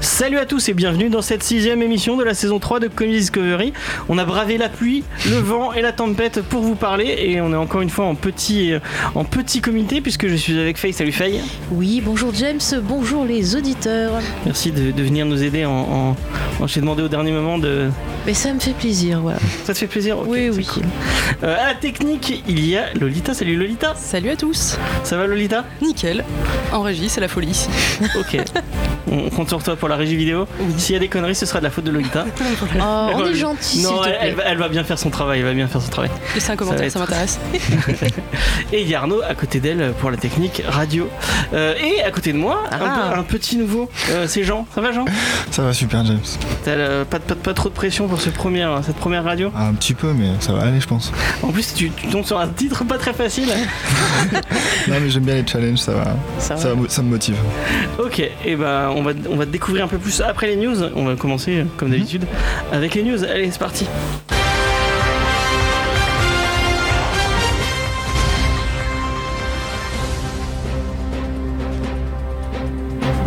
Salut à tous et bienvenue dans cette sixième émission de la saison 3 de Comics Discovery. On a bravé la pluie, le vent et la tempête pour vous parler et on est encore une fois en petit, en petit comité puisque je suis avec Faye. Salut Faye. Oui, bonjour James, bonjour les auditeurs. Merci de, de venir nous aider en, en, en j'ai demandé au dernier moment de... Mais ça me fait plaisir, voilà. Ça te fait plaisir Ok, Oui, oui. cool. Euh, à la technique, il y a Lolita. Salut Lolita. Salut à tous Ça va Lolita? Nickel En régie, c'est la folie ici. Ok. on compte sur toi pour la régie vidéo. S'il y a des conneries, ce sera de la faute de Lolita. Oh, on est gentil, Non, te elle, va- elle va bien faire son travail. Elle va bien faire son travail. Laissez un commentaire, être- ça, m'intéresse. Et il y a Arnaud à côté d'elle pour la technique radio. Euh, et à côté de moi, un, Ah. un petit nouveau. Euh, c'est Jean. Ça va Jean? Ça va super James. T'as euh, pas, pas, pas trop de pression pour ce premier, hein, cette première radio? Un petit peu mais ça va aller je pense. En plus, tu, tu tombes sur un titre pas très facile. Non mais j'aime bien les challenges, ça va. Ça Ça, va. me- ça me motive. Ok, et ben on va, on découvrir un peu plus après les news. On va commencer euh, comme d'habitude avec les news. Allez, c'est parti.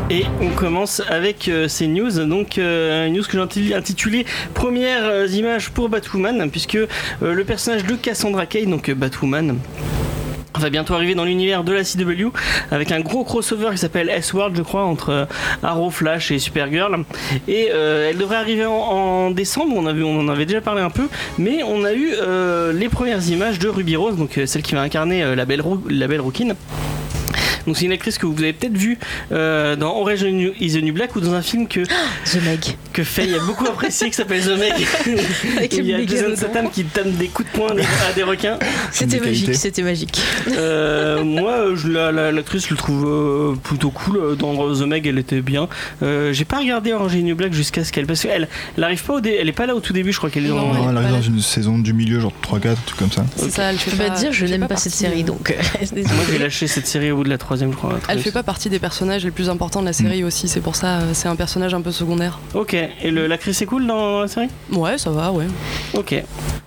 Et on commence avec euh, ces news, donc euh, une news que j'ai inti- intitulée Premières images pour Batwoman, puisque le personnage de Cassandra Cain, donc euh, Batwoman, va bientôt arriver dans l'univers de la CW avec un gros crossover qui s'appelle S-World, je crois, entre euh, Arrow, Flash et Supergirl. Et euh, elle devrait arriver en, décembre, on, on en avait déjà parlé un peu, mais on a eu euh, les premières images de Ruby Rose, donc celle qui va incarner la, belle la belle Rookin. Donc c'est une actrice que vous avez peut-être vue euh, dans Orange is the New Black ou dans un film que, The Meg. que Faye a beaucoup apprécié qui s'appelle The Meg. Il y a Jason. Statham qui donne des coups de poing à des requins. C'était magique, c'était magique. Euh, moi, euh, je, la, la- l'actrice, je le trouve euh, plutôt cool. Dans The Meg, elle était bien. Euh, j'ai pas regardé Orange is the New Black jusqu'à ce qu'elle. Parce qu'elle elle arrive pas au dé- elle est pas là au tout début, je crois qu'elle est dans. Non, elle elle est arrive dans une saison du milieu, genre 3-4, un truc comme ça. C'est ça, Je peux pas te dire, je n'aime pas cette série donc. Moi, j'ai lâché cette série au bout de la troisième, je crois. Elle fait pas partie des personnages les plus importants de la série aussi, c'est pour ça, euh, c'est un personnage un peu secondaire. Ok. Et le- l'actrice est cool dans la série? Ouais, ça va, ouais. Ok.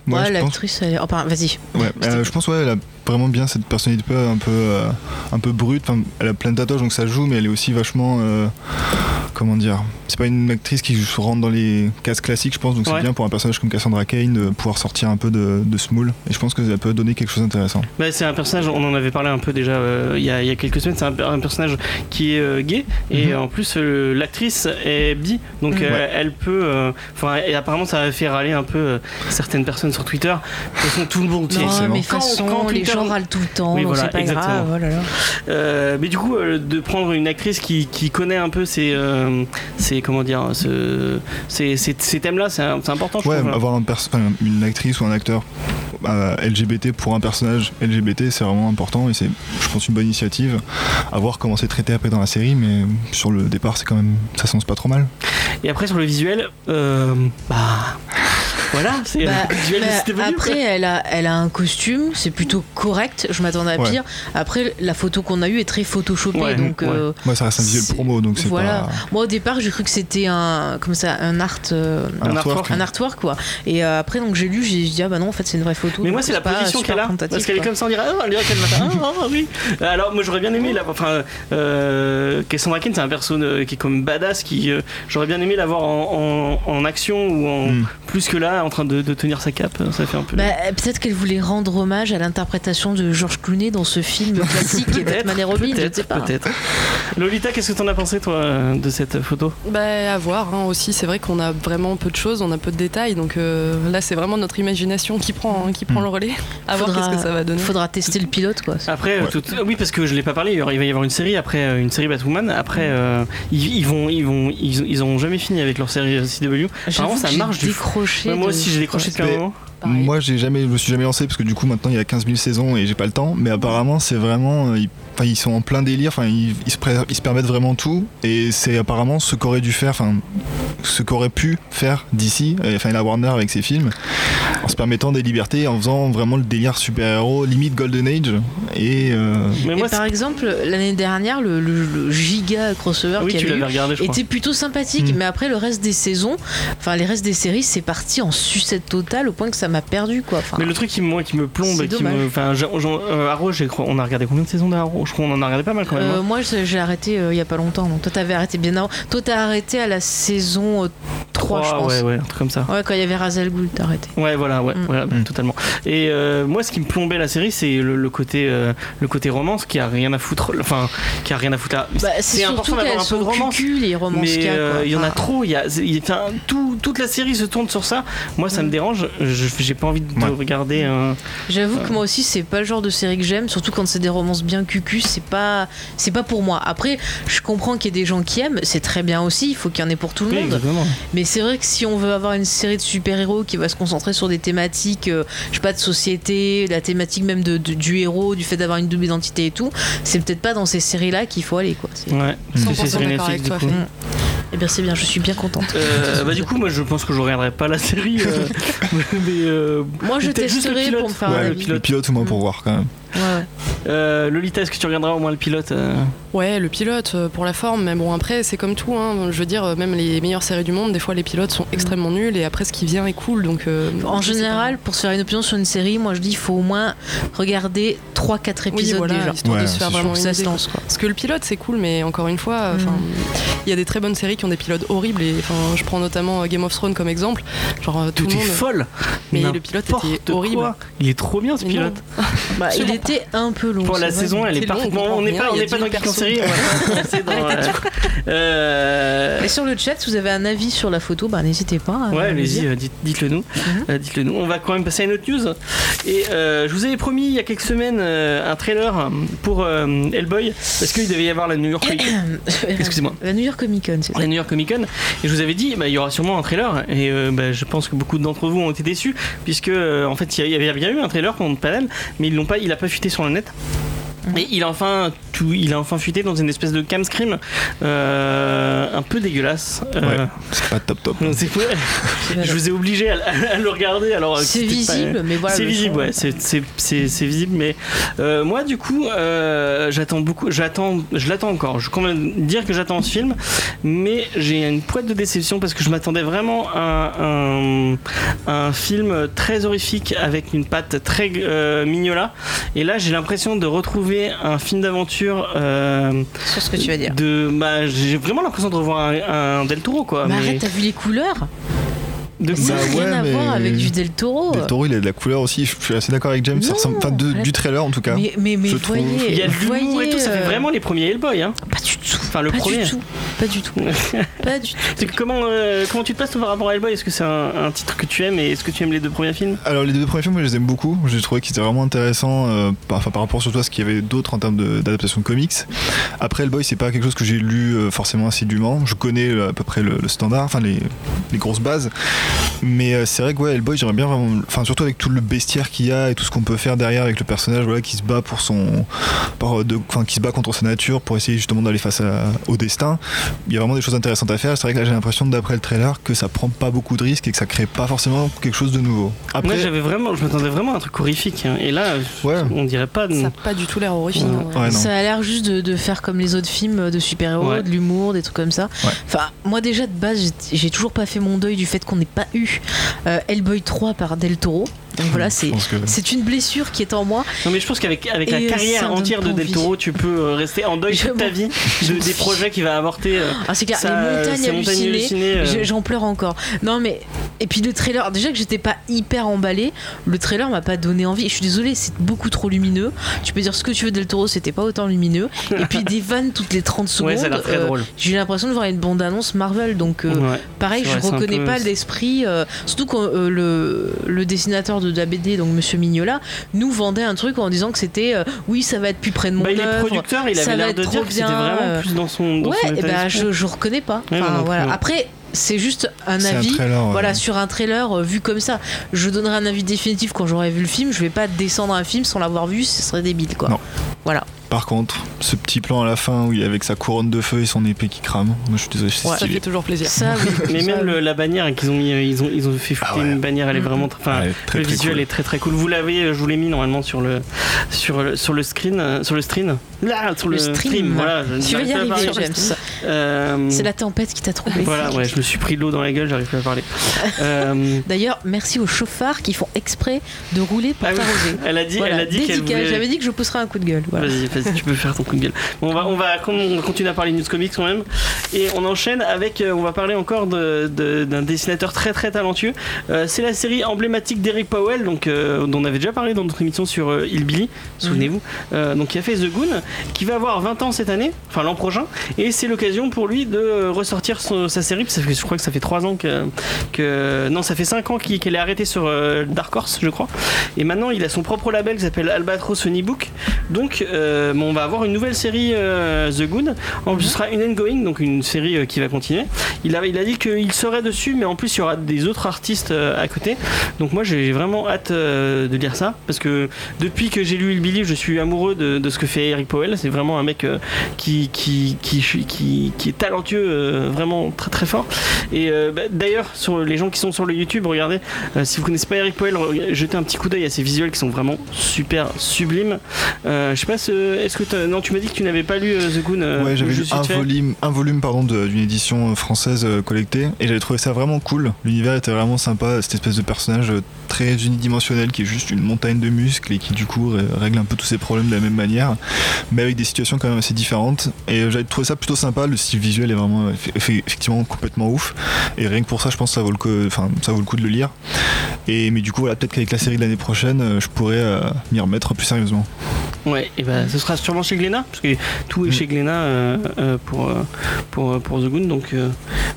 Moi, Ouais, pense, l'actrice, elle est. Enfin, vas-y. ouais, euh, je pense ouais, elle a vraiment bien cette personnalité un peu, un peu, euh, un peu brute. Enfin, elle a plein de tatouages donc ça joue, mais elle est aussi vachement. euh, comment dire C'est pas une actrice qui se rentre dans les cases classiques, je pense. Donc Ouais. c'est bien pour un personnage comme Cassandra Cain de pouvoir sortir un peu de, de ce moule. Et je pense que ça peut donner quelque chose d'intéressant. Bah, c'est un personnage, on en avait parlé un peu déjà euh, il y, a, il y a quelques semaines, c'est un, un personnage qui est euh, gay et Mhm. en plus euh, l'actrice est bi, donc Mhm. euh, Ouais. elle peut, enfin et apparemment ça a fait râler un peu euh, certaines personnes sur Twitter. De toute façon tout le monde, Non, mais Quand- façon, quand les Twitter- gens râlent tout le temps, Oui, donc voilà, c'est pas exactement. grave. oh là là. Euh, mais du coup, euh, de prendre une actrice qui, qui connaît un peu ces, euh, ces comment dire, ce- ces, ces- ces thèmes-là, c'est important. Je Ouais, trouve. avoir un une actrice ou un acteur euh, LGBT pour un personnage LGBT, c'est vraiment important et c'est, je pense, une bonne initiative. À voir comment c'est traité après dans la série, mais sur le départ, c'est quand même, ça s'annonce pas trop mal. Et après sur le visuel, euh, bah voilà, c'est Bah, bah, après, elle a, elle a un costume, c'est plutôt correct. Je m'attendais à Ouais. pire. Après, la photo qu'on a eue est très photoshopée, Ouais, donc. ouais. euh, Moi, ça reste un visuel promo, donc c'est voilà. pas Moi, au départ, j'ai cru que c'était un, comme ça, un art, euh, Un un artwork. un artwork quoi. Et euh, après, donc j'ai lu, j'ai dit ah bah non, en fait, c'est une vraie photo. Mais moi, c'est la position qu'elle a. Parce qu'elle est comme ça, on dirait, ah, on dirait qu'elle faire, ah, ah, oui. Alors, moi, j'aurais bien aimé, la, enfin, euh, Cassandra Cain, c'est un perso euh, qui est comme badass, qui, euh, j'aurais bien aimé l'avoir en, en, en action ou en, Hmm. plus que là, en train de, de tenir sa cape. Ça fait un peu. Bah, peut-être qu'elle voulait rendre hommage à l'interprétation de George Clooney dans ce film classique Peut-être, Batman et Robin, je sais pas. peut-être. Lolita, qu'est-ce que t'en as pensé, toi, de cette photo? Bah, à voir hein, aussi, c'est vrai qu'on a vraiment peu de choses, on a peu de détails, donc euh, là c'est vraiment notre imagination qui prend, hein, qui prend Mm. le relais. À voir Faudra- qu'est-ce que ça va donner. Faudra tester le pilote quoi. Après, euh, Ouais. tout- oui, parce que je l'ai pas parlé. Il va y avoir une série après, euh, une série Batwoman. Après, euh, ils, ils vont, ils vont, ils, ils ont jamais fini avec leur série CW. J'avoue ça marche du décroché. Ouais, moi aussi, j'ai décroché depuis un moment. Pareil. Moi, j'ai jamais, je me suis jamais lancé parce que du coup, maintenant, il y a 15 000 saisons et j'ai pas le temps. Mais apparemment, c'est vraiment, euh, ils, enfin, ils sont en plein délire. Enfin, ils, ils se, ils se permettent vraiment tout. Et c'est apparemment ce qu'aurait dû faire, enfin, ce qu'aurait pu faire d'ici, enfin la Warner avec ses films, en se permettant des libertés, en faisant vraiment le délire super-héros, limite Golden Age. Et, euh, Mais Et moi, par exemple, l'année dernière, le, le- le giga crossover oui, tu avait eu regardé, crois. était plutôt sympathique. Mm. Mais après, le reste des saisons, enfin les restes des séries, c'est parti en sucette totale au point que ça m'a perdu quoi. Enfin, Mais le truc qui, moi, qui me plombe, qui dommage. me, enfin, euh, Arrow, on a regardé combien de saisons d'Arrow? Je crois qu'on en a regardé pas mal quand même. euh, hein. moi j'ai j'ai arrêté euh, il y a pas longtemps. Donc toi t'avais arrêté bien avant. Toi t'as arrêté à la saison euh, 3, je Trois, pense. ouais, ouais, un truc comme ça. Ouais, quand il y avait Razel Ghoul, t'as arrêté. Ouais, voilà, ouais, Mm. voilà, Mm. totalement. Et euh, moi, ce qui me plombait la série, c'est le, le côté, euh, le côté romance qui a rien à foutre. Enfin, qui a rien à foutre là. Bah, c'est important surtout d'avoir un peu de romance. cucu les romances Mais y euh, il y en a trop. Il y a, tout, toute la série se tourne sur ça. Moi, ça me Mm. dérange. J'ai pas envie de Ouais. regarder un. J'avoue que moi aussi c'est pas le genre de série que j'aime, surtout quand c'est des romances bien cucu, c'est pas c'est pas pour moi. Après, je comprends qu'il y ait des gens qui aiment, c'est très bien aussi, il faut qu'il y en ait pour tout le Oui, monde. exactement. Mais c'est vrai que si on veut avoir une série de super-héros qui va se concentrer sur des thématiques, euh, je sais pas, de société, la thématique même de, de- du héros, du fait d'avoir une double identité et tout, c'est peut-être pas dans ces séries-là qu'il faut aller quoi. C'est- Ouais. Parce que c'est 100% série d'accord Netflix du coup. Eh bien c'est bien, je suis bien contente. Euh, bah du coup moi je pense que je regarderai pas la série euh, mais euh, Moi je testerai pour me faire Ouais, un le avis. pilote. le pilote au moins pour voir quand même. Ouais, ouais. Euh, Lolita est-ce que tu regarderas au moins le pilote euh Ouais, le pilote euh, pour la forme, mais bon après c'est comme tout. Hein. Je veux dire, même les meilleures séries du monde, des fois les pilotes sont extrêmement nuls et après ce qui vient est cool. Donc euh, En général, pour se faire une opinion sur une série, moi je dis il faut au moins regarder 3-4 pas. oui, épisodes voilà, déjà. histoire Ouais, de se faire vraiment une idée, lance quoi. Parce que le pilote c'est cool, mais encore une fois, enfin, il y a des très bonnes séries qui ont des pilotes horribles et je prends notamment Game of Thrones comme exemple. Genre tout Tout le est folle Mais le pilote était horrible. quoi. il est trop bien ce Mais pilote Bah, il était un peu long. pour la saison elle est parfaitement on n'est pas on n'est pas dans Geek en série on va pas passer dans, euh, Et sur le chat, si vous avez un avis sur la photo, bah, n'hésitez pas. à Ouais, allez-y, euh, dites, dites-le nous. Mhm. Euh, dites-le nous. On va quand même passer à une autre news. Et euh, je vous avais promis il y a quelques semaines euh, un trailer pour euh, Hellboy parce qu'il devait y avoir la New York Comic Excusez-moi. La New York Comic Con, c'est ça. La New York Comic Con et je vous avais dit bah, il y aura sûrement un trailer et euh, bah, je pense que beaucoup d'entre vous ont été déçus puisque en fait il y avait bien eu un trailer contre Panel mais ils l'ont pas il a pas fuité sur le net. Et il a enfin tout, il a enfin fuité dans une espèce de cam scream euh, un peu dégueulasse. Euh, Ouais. C'est pas top top. c'est ouais. Je vous ai obligé à, à- à le regarder alors. C'est pas- visible, mais voilà. c'est le visible, son, ouais, c'est- c'est c'est- c'est visible, mais euh, moi du coup, euh, j'attends beaucoup, j'attends, je l'attends encore. Je conviens de dire que j'attends ce film, mais j'ai une pointe de déception parce que je m'attendais vraiment à un, un film très horrifique avec une patte très euh, mignola, et là j'ai l'impression de retrouver un film d'aventure. euh, Sur ce que tu vas dire. de, bah, j'ai vraiment l'impression de revoir un, un Del Toro quoi. Mais mais- arrête, t'as vu les couleurs? De Ça n'a Bah rien ouais, à voir avec du Del Toro. Del Toro, il a de la couleur aussi. Je suis assez d'accord avec James. Ça Non, ressemble, enfin, de- arrête. du trailer en tout cas. Mais, mais, mais je trouve. voyez, Il y a de l'humour et voyez, tout, ça fait euh, vraiment les premiers Hellboy. Hein. Pas du tout. Enfin, le pas premier. du tout. Pas du tout. Pas du tout. Comment, euh, comment tu te passes par rapport à Hellboy? Est-ce que c'est un, un titre que tu aimes et est-ce que tu aimes les deux premiers films? Alors les deux premiers films, moi, je les aime beaucoup. J'ai trouvé qu'ils étaient vraiment intéressants, euh, par, enfin, par rapport surtout à ce qu'il y avait d'autre en termes d'adaptation de, comics. Après, Hellboy, c'est pas quelque chose que j'ai lu euh, forcément assidûment. Je connais à peu près le, le standard, enfin les, les grosses bases. Mais euh, c'est vrai que ouais, Hellboy, j'aimerais bien vraiment, enfin surtout avec tout le bestiaire qu'il y a et tout ce qu'on peut faire derrière avec le personnage, voilà, qui se bat pour son, de, enfin qui se bat contre sa nature pour essayer justement d'aller face à- au destin. Il y a vraiment des choses intéressantes à faire. C'est vrai que là, j'ai l'impression d'après le trailer que ça prend pas beaucoup de risques et que ça crée pas forcément quelque chose de nouveau. Après, Moi, j'avais vraiment, je m'attendais vraiment à un truc horrifique. hein. Et là, Ouais. on dirait pas. de- Ça n'a pas du tout l'air horrifique. Ouais. Ouais, non. Ça a l'air juste de, de faire comme les autres films de super-héros, Ouais. de l'humour, des trucs comme ça. Ouais. Enfin, moi déjà de base, j'ai- toujours pas fait mon deuil du fait qu'on n'ait pas eu euh, Hellboy 3 par Del Toro. Donc voilà, c'est que- c'est une blessure qui est en moi. Non, mais je pense qu'avec avec la euh, carrière entière de Del. Toro, tu peux euh, rester en deuil Je toute ta vie de, des projets qu'il va avorter. euh, Ah, c'est clair, ça- les montagnes ces montagnes hallucinées. hallucinées, euh, je- J'en pleure encore. Non mais et puis le trailer, déjà que j'étais pas hyper emballée, le trailer m'a pas donné envie. Je suis désolée, c'est beaucoup trop lumineux. Tu peux dire ce que tu veux Del Toro, c'était pas autant lumineux. Et puis des vannes toutes les 30 secondes. Ouais, ça a l'air très euh, drôle. J'ai eu l'impression de voir une bande annonce Marvel, donc euh, Ouais. pareil, je vrai, reconnais peu- pas l'esprit. euh, surtout quand euh, le, le dessinateur de la BD, donc Monsieur Mignola, nous vendait un truc en disant que c'était euh, oui, ça va être plus près de mon Bah, il est producteur, il avait va l'air de trop dire que c'était vraiment euh, plus dans son. Dans Ouais, son et état ben je, je reconnais pas. Ouais, non voilà. Après, c'est juste un avis. ouais. Voilà, sur un trailer euh, vu comme ça. Je donnerai un avis définitif quand j'aurai vu le film. Je vais pas descendre un film sans l'avoir vu, ce serait débile quoi. Non. Voilà. Par contre, ce petit plan à la fin où il est avec sa couronne de feu et son épée qui crame, moi je suis désolé, c'est Ouais. Ça fait toujours plaisir. Ça, oui. Mais même le- la bannière qu'ils ont mis, euh, ils ont, ils ont fait foutre Ah ouais. une bannière, elle est Mhm. vraiment, tr- enfin, Ouais, très, le très visuel cool. est très très cool. Vous l'avez, je vous l'ai mis normalement sur le sur le sur le screen, euh, sur le stream. Là, sur le, Le stream. Voilà, Tu vas y arriver, parler. James. Euh, C'est la tempête qui t'a troublé. Voilà, ouais, je me suis pris de l'eau dans la gueule, j'arrive pas à parler. Euh, D'ailleurs, merci aux chauffards qui font exprès de rouler pour ah oui, t'arroser. elle a dit, Voilà, elle a dit qu'elle voulait. J'avais dit que je pousserais un coup de gueule. Voilà. Vas-y, vas-y, tu peux faire ton coup de gueule. On va, on va, comme on continue à parler de news comics quand même, et on enchaîne avec, euh, on va parler encore d'un dessinateur très très talentueux. Euh, c'est la série emblématique d'Eric Powell, donc euh, dont on avait déjà parlé dans notre émission sur euh, Hillbilly, souvenez-vous, donc qui a fait The Goon, qui va avoir 20 ans cette année, enfin l'an prochain, et c'est l'occasion pour lui de ressortir sa série. parce que je crois que ça fait 3 ans que, non, ça fait 5 ans qu'elle est arrêtée sur Dark Horse, je crois. Et maintenant, il a son propre label qui s'appelle Albatros Funny Book. Donc, bon, on va avoir une nouvelle série euh, The Good. En ce sera une ongoing, donc une série euh, qui va continuer. Il a, il dit qu'il serait dessus, mais en plus, il y aura des autres artistes euh, à côté. Donc, moi, j'ai vraiment hâte euh, de lire ça parce que depuis que j'ai lu Hillbilly, je suis amoureux de, ce que fait Eric Powell. C'est vraiment un mec euh, qui, est talentueux, euh, vraiment très très fort. Et euh, bah, d'ailleurs, sur les gens qui sont sur le YouTube, regardez, euh, si vous connaissez pas Eric Powell, jetez un petit coup d'œil à ses visuels qui sont vraiment super sublimes. Euh, je sais pas, ce- est-ce que t'as- non, tu m'as dit que tu n'avais pas lu euh, The Goon. euh, Ouais, j'avais lu un volume, un volume pardon, de- d'une édition euh, française euh, collectée et j'avais trouvé ça vraiment cool. L'univers était vraiment sympa, cette espèce de personnage euh, très unidimensionnel qui est juste une montagne de muscles et qui du coup règle un peu tous ses problèmes de la même manière, mais avec des situations quand même assez différentes. Et euh, j'avais trouvé ça plutôt sympa. Le style visuel est vraiment euh, effe- effe- effectivement complètement ouf. Et rien que pour ça, je pense que ça vaut le coup, enfin, ça vaut le coup de le lire. Et mais du coup, voilà, peut-être qu'avec la série de l'année prochaine, euh, je pourrais euh, m'y remettre plus sérieusement. Ouais, et ben ce sera sûrement chez Glénat, parce que tout est Mm. chez Glénat euh, euh, pour, euh, pour, euh, pour The Goon, donc euh,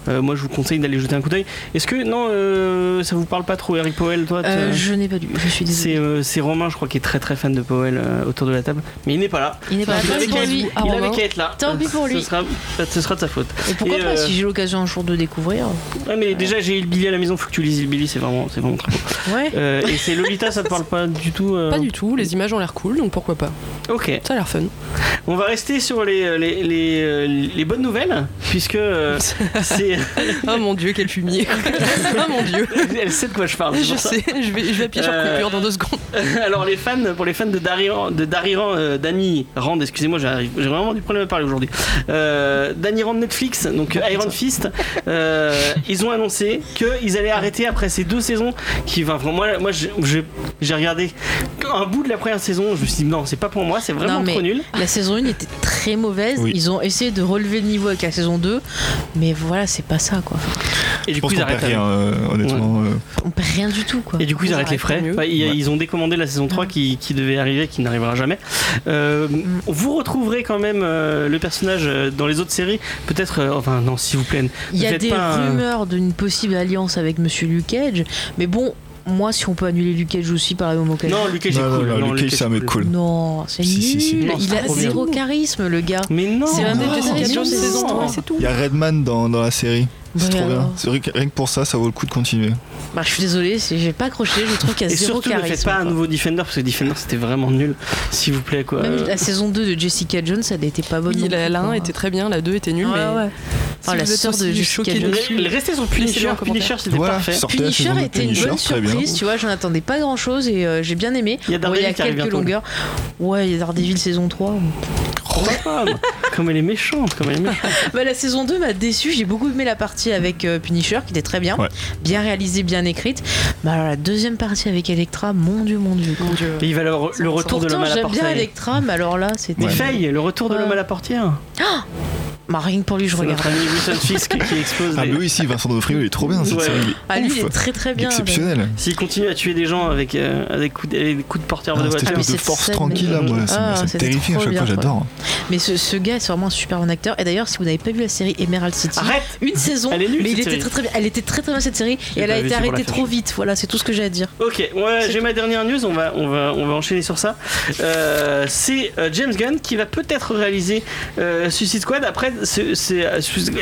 euh, moi je vous conseille d'aller jeter un coup d'œil. Est-ce que, non, euh, ça vous parle pas trop, Eric Powell, toi Euh, je n'ai pas lu, je suis euh, c'est Romain, je crois, qui est très très fan de Powell euh, autour de la table, mais il n'est pas là. Il n'est pas là. Il avait lui. il Romain. avait qu'à être là. Tant pis pour Ce lui. sera, ce sera de sa faute. Et pourquoi Et, pas, euh, si j'ai l'occasion un jour de découvrir. Ouais, mais déjà j'ai Billy à la maison, faut que tu lises Billy, c'est vraiment, c'est vraiment très beau. Ouais. Euh, et c'est Lolita, ça te parle pas du tout euh Pas du tout, les images ont l'air cool, donc pourquoi pas. Ok. Ça l'air fun. On va rester sur les, les, les, euh, les bonnes nouvelles, puisque euh, c'est. oh mon dieu, quel fumier. oh mon dieu. Elle sait de quoi je parle. Je sais, je vais, je vais appuyer sur Euh, coupure dans deux secondes. Alors les fans, pour les fans de Dariran, de Dariran, euh, Danny Rand, excusez-moi, j'arrive- j'ai vraiment du problème à parler aujourd'hui. Euh, Danny Rand Netflix, donc euh, Iron Fist, euh, ils ont annoncé qu'ils allaient arrêter après ces deux saisons. Qui, enfin, vraiment, moi, moi, j'ai- regardé un bout de la première saison, je me suis dit non, c'est pas pour moi, c'est vraiment Non, mais trop nul. La saison 1 était très mauvaise. Oui. Ils ont essayé de relever le niveau avec la saison 2. Mais voilà, c'est pas ça quoi. Et du coup, ils arrêtent. rien, euh, honnêtement. euh, On perd rien du tout quoi. Et du coup, ils Ils arrêtent les frais. Enfin, ils, Ouais. ils ont décommandé la saison 3 qui, qui devait arriver, qui n'arrivera jamais. Euh, Vous retrouverez quand même euh, le personnage dans les autres séries. Peut-être, euh, enfin, non, s'il vous plaît. Il y a des pas un- rumeurs d'une possible alliance avec Monsieur Luke Cage. Mais bon, moi, si on peut annuler Luke Cage aussi par la même occasion. Non, Lucas, c'est Non, non, cool. non, Non, Lucas, Lucas, c'est un mec cool. Non, c'est Si, nul. si, si. Non, Il a zéro charisme, le gars. Mais non C'est un saison c'est tout. Il y a Redman dans, dans la série. C'est trop bien. C'est vrai que rien que pour ça, ça vaut le coup de continuer. Bah, je suis désolé, j'ai pas accroché. Je trouve qu'il y a Et zéro surtout, ne faites pas un nouveau Defender parce que Defender c'était vraiment nul. S'il vous plaît, quoi. Même la saison 2 de Jessica Jones, elle n'était pas bonne. Oui, non la, plus, la 1 quoi. était très bien, la 2 était nulle, Ouais, mais. ouais. Enfin, la vous êtes sœur de Jessica Jones. restez sur Laissez-le Punisher. Punisher, c'était parfait. la Punisher était une Punisher, bonne surprise, tu vois, j'en attendais pas grand chose et euh, j'ai bien aimé. Il y a Bon, Daredevil il y a qui arrive quelques longueurs. Ouais, il y a Daredevil saison 3. Oh. Comme elle est méchante, comme elle est méchante. Bah, la saison 2 m'a déçu, j'ai beaucoup aimé la partie avec euh, Punisher qui était très bien, Ouais. bien réalisée, bien écrite. Bah alors la deuxième partie avec Electra, mon dieu, mon dieu. Mon dieu. Et il va le, le retour de l'homme à la j'aime bien portière. Electra, mais alors là c'était... Mais Ouais. Le retour de Ouais. l'homme à la portière. Bah rien que pour lui je C'est regarde. notre ami Wilson Fisk qui explose. Ah, les- mais oui, si, Vincent D'Onofrio, il est trop bien cette Ouais. série. il est Ah lui il est très très Il est bien. exceptionnel. S'il continue à tuer des gens avec, euh, avec coups de, avec des coups de porteur Ah, de voiture. de force scène, tranquille là, moi, Ah, ça me c'était terrifie à chaque fois, j'adore. Mais ce, ce gars c'est vraiment un super bon acteur. Et d'ailleurs si vous n'avez pas vu la série Emerald City, Arrête une saison, Elle est nulle, mais il était très très bien. Elle était très très bien cette série et elle a été c'est arrêtée trop vite. Voilà, c'est tout ce que j'ai à dire. Ok, ouais, C'est j'ai ma dernière news, on va, on va, on va enchaîner sur ça. Euh, c'est euh, James Gunn qui va peut-être réaliser euh, Suicide Squad après c'est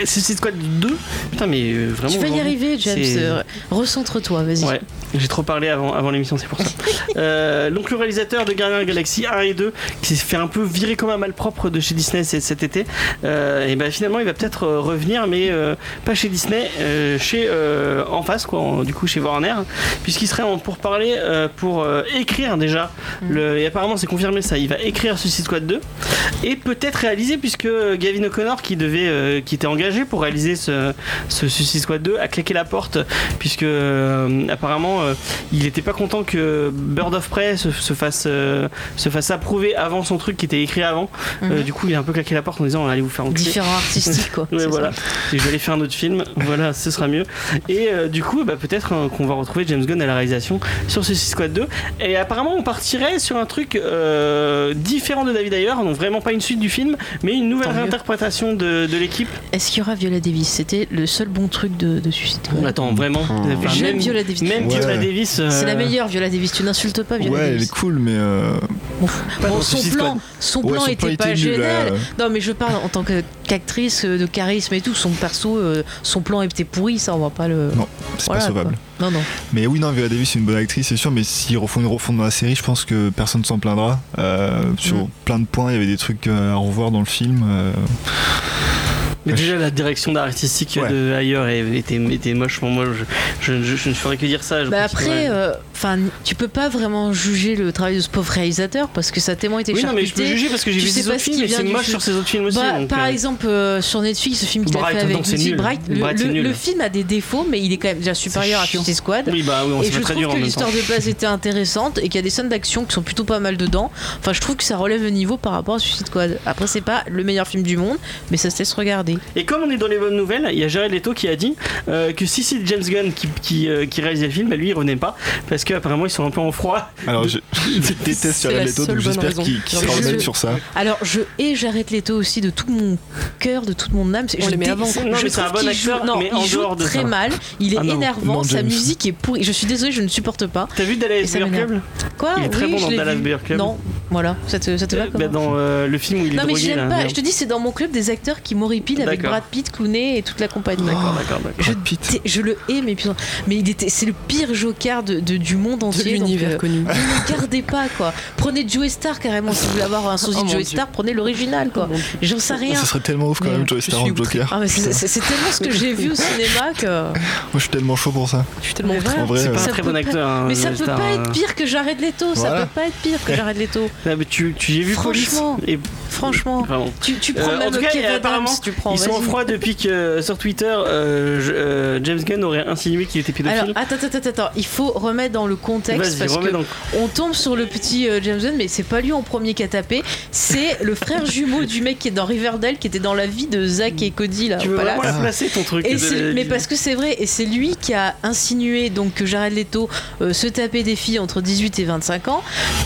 Suicide Squad 2. Putain, mais euh, vraiment. Tu vas y arriver, James. euh, Recentre-toi, vas-y. Ouais, j'ai trop parlé avant, avant l'émission, c'est pour ça. Euh, donc le réalisateur de Guardians Galaxy 1 et 2, qui s'est fait un peu virer comme un malpropre de chez Disney cet été, euh, et ben finalement il va peut-être euh, revenir, mais euh, pas chez Disney, euh, chez euh, en face quoi, en- du coup chez Warner, puisqu'il serait en pour parler euh, pour euh, écrire déjà. Le, et apparemment c'est confirmé ça, il va écrire Suicide Squad 2 et peut-être réaliser puisque Gavin O'Connor qui devait, euh, qui était engagé pour réaliser ce, ce Suicide Squad 2 a claqué la porte puisque euh, apparemment euh, il n'était pas content que Bird of Prey se, se fasse se fasse approuver avant son truc qui était écrit avant. Mhm. du coup il a un peu claqué la porte en disant allez vous faire enculer. Différent artistique, quoi. Ouais, voilà. Et je vais aller faire un autre film. Voilà, ce sera mieux. Et du coup, bah, peut-être hein, qu'on va retrouver James Gunn à la réalisation sur Suicide Squad 2. Et apparemment, on partirait sur un truc différent de David Ayer. Donc vraiment pas une suite du film, mais une nouvelle Tant mieux. De, de l'équipe. Est-ce qu'il y aura Viola Davis? C'était le seul bon truc de, de Suicide Squad. Attends, vraiment. Enfin, J'aime même Viola Davis. même Ouais. Viola Davis. euh, C'est la meilleure Viola Davis. Tu n'insultes pas Viola Ouais, elle Davis. est cool, mais. euh, Bon, Pas bon, dans son plan, son ouais, plan son était plan pas était génial. là. Non, mais je parle en tant que- qu'actrice euh, de charisme et tout. Son perso, euh, son plan était pourri, ça on va pas le. Non, c'est Voilà, pas sauvable. quoi. Non, non. Mais oui, non, Viola Davis, c'est une bonne actrice, c'est sûr, mais s'ils refont une refonte dans la série, je pense que personne s'en plaindra. Euh, sur Mm. plein de points, il y avait des trucs euh, à revoir dans le film. euh, Mais déjà, la direction artistique Ouais. de Ayer était, était moche. Bon, moi, je, je, je- je ne ferais que dire ça. Je Bah après, euh, enfin, tu peux pas vraiment juger le travail de ce pauvre réalisateur parce que ça a tellement été oui, non, mais je peux juger parce que j'ai vu pas autres films et c'est moche film. sur ses autres films aussi. Bah, donc, par euh, exemple, euh, sur Netflix, ce film qu'il a fait avec nul. Bright, le, Bright, c'est le- nul. le film a des défauts, mais il est quand même déjà supérieur à. Suicide Squad. Oui, bah oui, on Et je fait très trouve dur en que même temps. l'histoire de base était intéressante et qu'il y a des scènes d'action qui sont plutôt pas mal dedans. Enfin, je trouve que ça relève le niveau par rapport à Suicide Squad. Après, c'est pas le meilleur film du monde, mais ça se laisse regarder. Et comme on est dans les bonnes nouvelles, il y a Jared Leto qui a dit euh, que si c'est James Gunn qui, qui, euh, qui réalisait le film, bah, lui il revenait pas parce qu'apparemment ils sont un peu en froid. Alors, je, je déteste Jared Leto, donc j'espère qu'il Je- se sur ça. Alors, je hais Jared Leto aussi de tout mon cœur, de toute mon âme. On je les avant. Non, je mais c'est un bon acteur, joue, non, mais il en joue dehors de très ça. mal. Il est Ah non. énervant. Non, sa James. musique est pourrie. Je suis désolée, je ne supporte pas. T'as vu Dallas m'énerve. Club Quoi Il est très bon dans Dallas vu. Bear Club. Non, voilà. Ça te, ça te va bah, Dans euh, le film où il est Non mais je l'aime pas. Je te dis, c'est dans mon club des acteurs qui m'horripilent avec. Brad Pitt, Clooney et toute la compagnie. D'accord, d'accord, d'accord. Je, Pitt. le hais, mais putain. Mais il était, c'est le pire Joker de, de- du monde De entier. donc, l'univers euh, connu. ne le gardez pas quoi. Prenez Joey Star carrément si vous voulez avoir un sosie Oh de Joey Dieu. Star, prenez l'original quoi. Oh. J'en sais rien. Ce serait tellement ouf quand Mais, même, euh, Joey Star en Joker. Ah mais c'est, c'est- c'est tellement ce que j'ai vu au cinéma que. Moi, je suis tellement chaud pour ça. Je suis tellement vrai, C'est euh, pas un Ça très bon acteur. hein, Mais ça Joe peut pas euh. être pire que Jared Leto. Ça peut pas être pire que Jared Leto. Ah, mais tu, tu j'ai vu Franchement. et Franchement. Tu, prends Euh, en même apparemment, Adams, tu prends. Ils sont en froid depuis que euh, sur Twitter, euh, je- euh, James Gunn aurait insinué qu'il était pédophile. Alors, attends, attends, attends, il faut remettre dans le contexte parce que le- on tombe sur le petit euh, James Gunn, mais c'est pas lui en premier qui a tapé, c'est le frère jumeau du mec qui est dans Riverdale, qui était dans la vie de Zach et Cody là. Tu veux vraiment la placer ton truc Et de- c'est- mais parce que c'est vrai, et c'est lui qui a insinué donc que Jared Leto se tapait des filles entre 18 et 25 ans,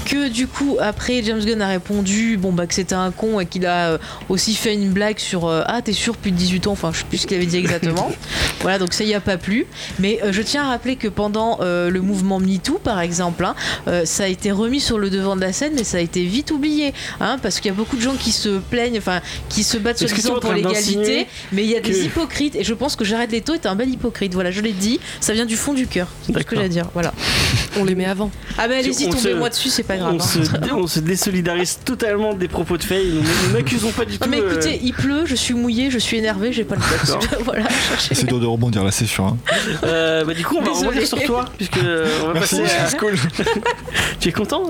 que du coup après James Gunn a répondu bon bah que c'était un con et qu'il a aussi fait une blague sur ah t'es sûr plus de 18 ans, enfin je sais plus ce qu'il avait dit exactement. voilà donc ça y a pas plu. Mais euh, je tiens à rappeler que pendant euh, le mouvement MeToo par exemple, hein, euh, ça a été remis sur le devant de la scène, mais ça a été vite oublié, hein, parce qu'il y a beaucoup de gens qui se plaignent, enfin qui se battent soi-disant pour l'égalité, mais il y a des hypocrites et je pense que Jared Leto est un bel hypocrite. Voilà, je l'ai dit, ça vient du fond du cœur. C'est ce que j'ai à dire. Voilà. On les met avant. Ah bah allez-y, tombez-moi dessus, c'est pas grave. on, hein. se, on se désolidarise totalement des propos de Faye. Nous n'accusons pas du tout. Non mais écoutez, il pleut, je suis mouillé, je suis énervé, j'ai pas le temps. voilà. C'est dur de rebondir là, c'est sûr. hein. euh, bah, du coup, on va Désolé. rebondir sur toi, puisque euh, on va Merci, passer à... c'est cool. Tu es content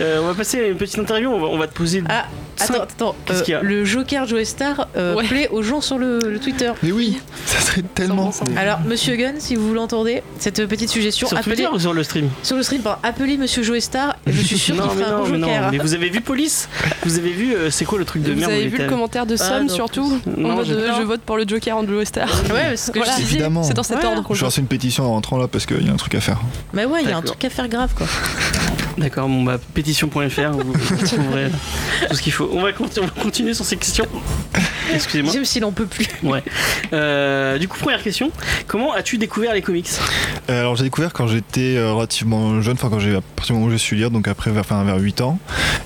Euh, On va passer à une petite interview. On va, on va te poser. Ah, Cinq- attends, attends. Qu'est-ce euh, qu'il y a? le Joker Joe Star euh, Ouais. plaît aux gens sur le, le Twitter. Mais oui, ça serait tellement. Bon. Alors, Monsieur Gunn, si vous l'entendez, cette petite suggestion, sur appelez Twitter ou sur le stream? Sur le stream, pardon, appelez Monsieur Joe Star. Je suis sûr qu'il fera un non, bon mais non. Joker. Mais vous avez vu Police? Vous avez vu, euh, c'est quoi le truc de Vous merde où avez vu le commentaire de Ah, Sam non, surtout? Non, euh, je vote pour le Joker en Joe Star. Ouais, c'est ce que Voilà. Évidemment. C'est dans cet Ouais. ordre qu'on Je le lance une pétition en rentrant là parce qu'il y a un truc à faire. Mais ouais, il y a un truc à faire grave quoi. D'accord, bon bah pétition.fr, vous vous trouverez tout ce qu'il faut. On va, conti- on va continuer sur ces questions. Excusez-moi. James, il en peut plus. Ouais. Euh, du coup, première question. Comment as-tu découvert les comics? Euh, alors j'ai découvert quand j'étais euh, relativement jeune, enfin quand j'ai à partir du moment où j'ai su lire, donc après vers, enfin, vers 8 ans.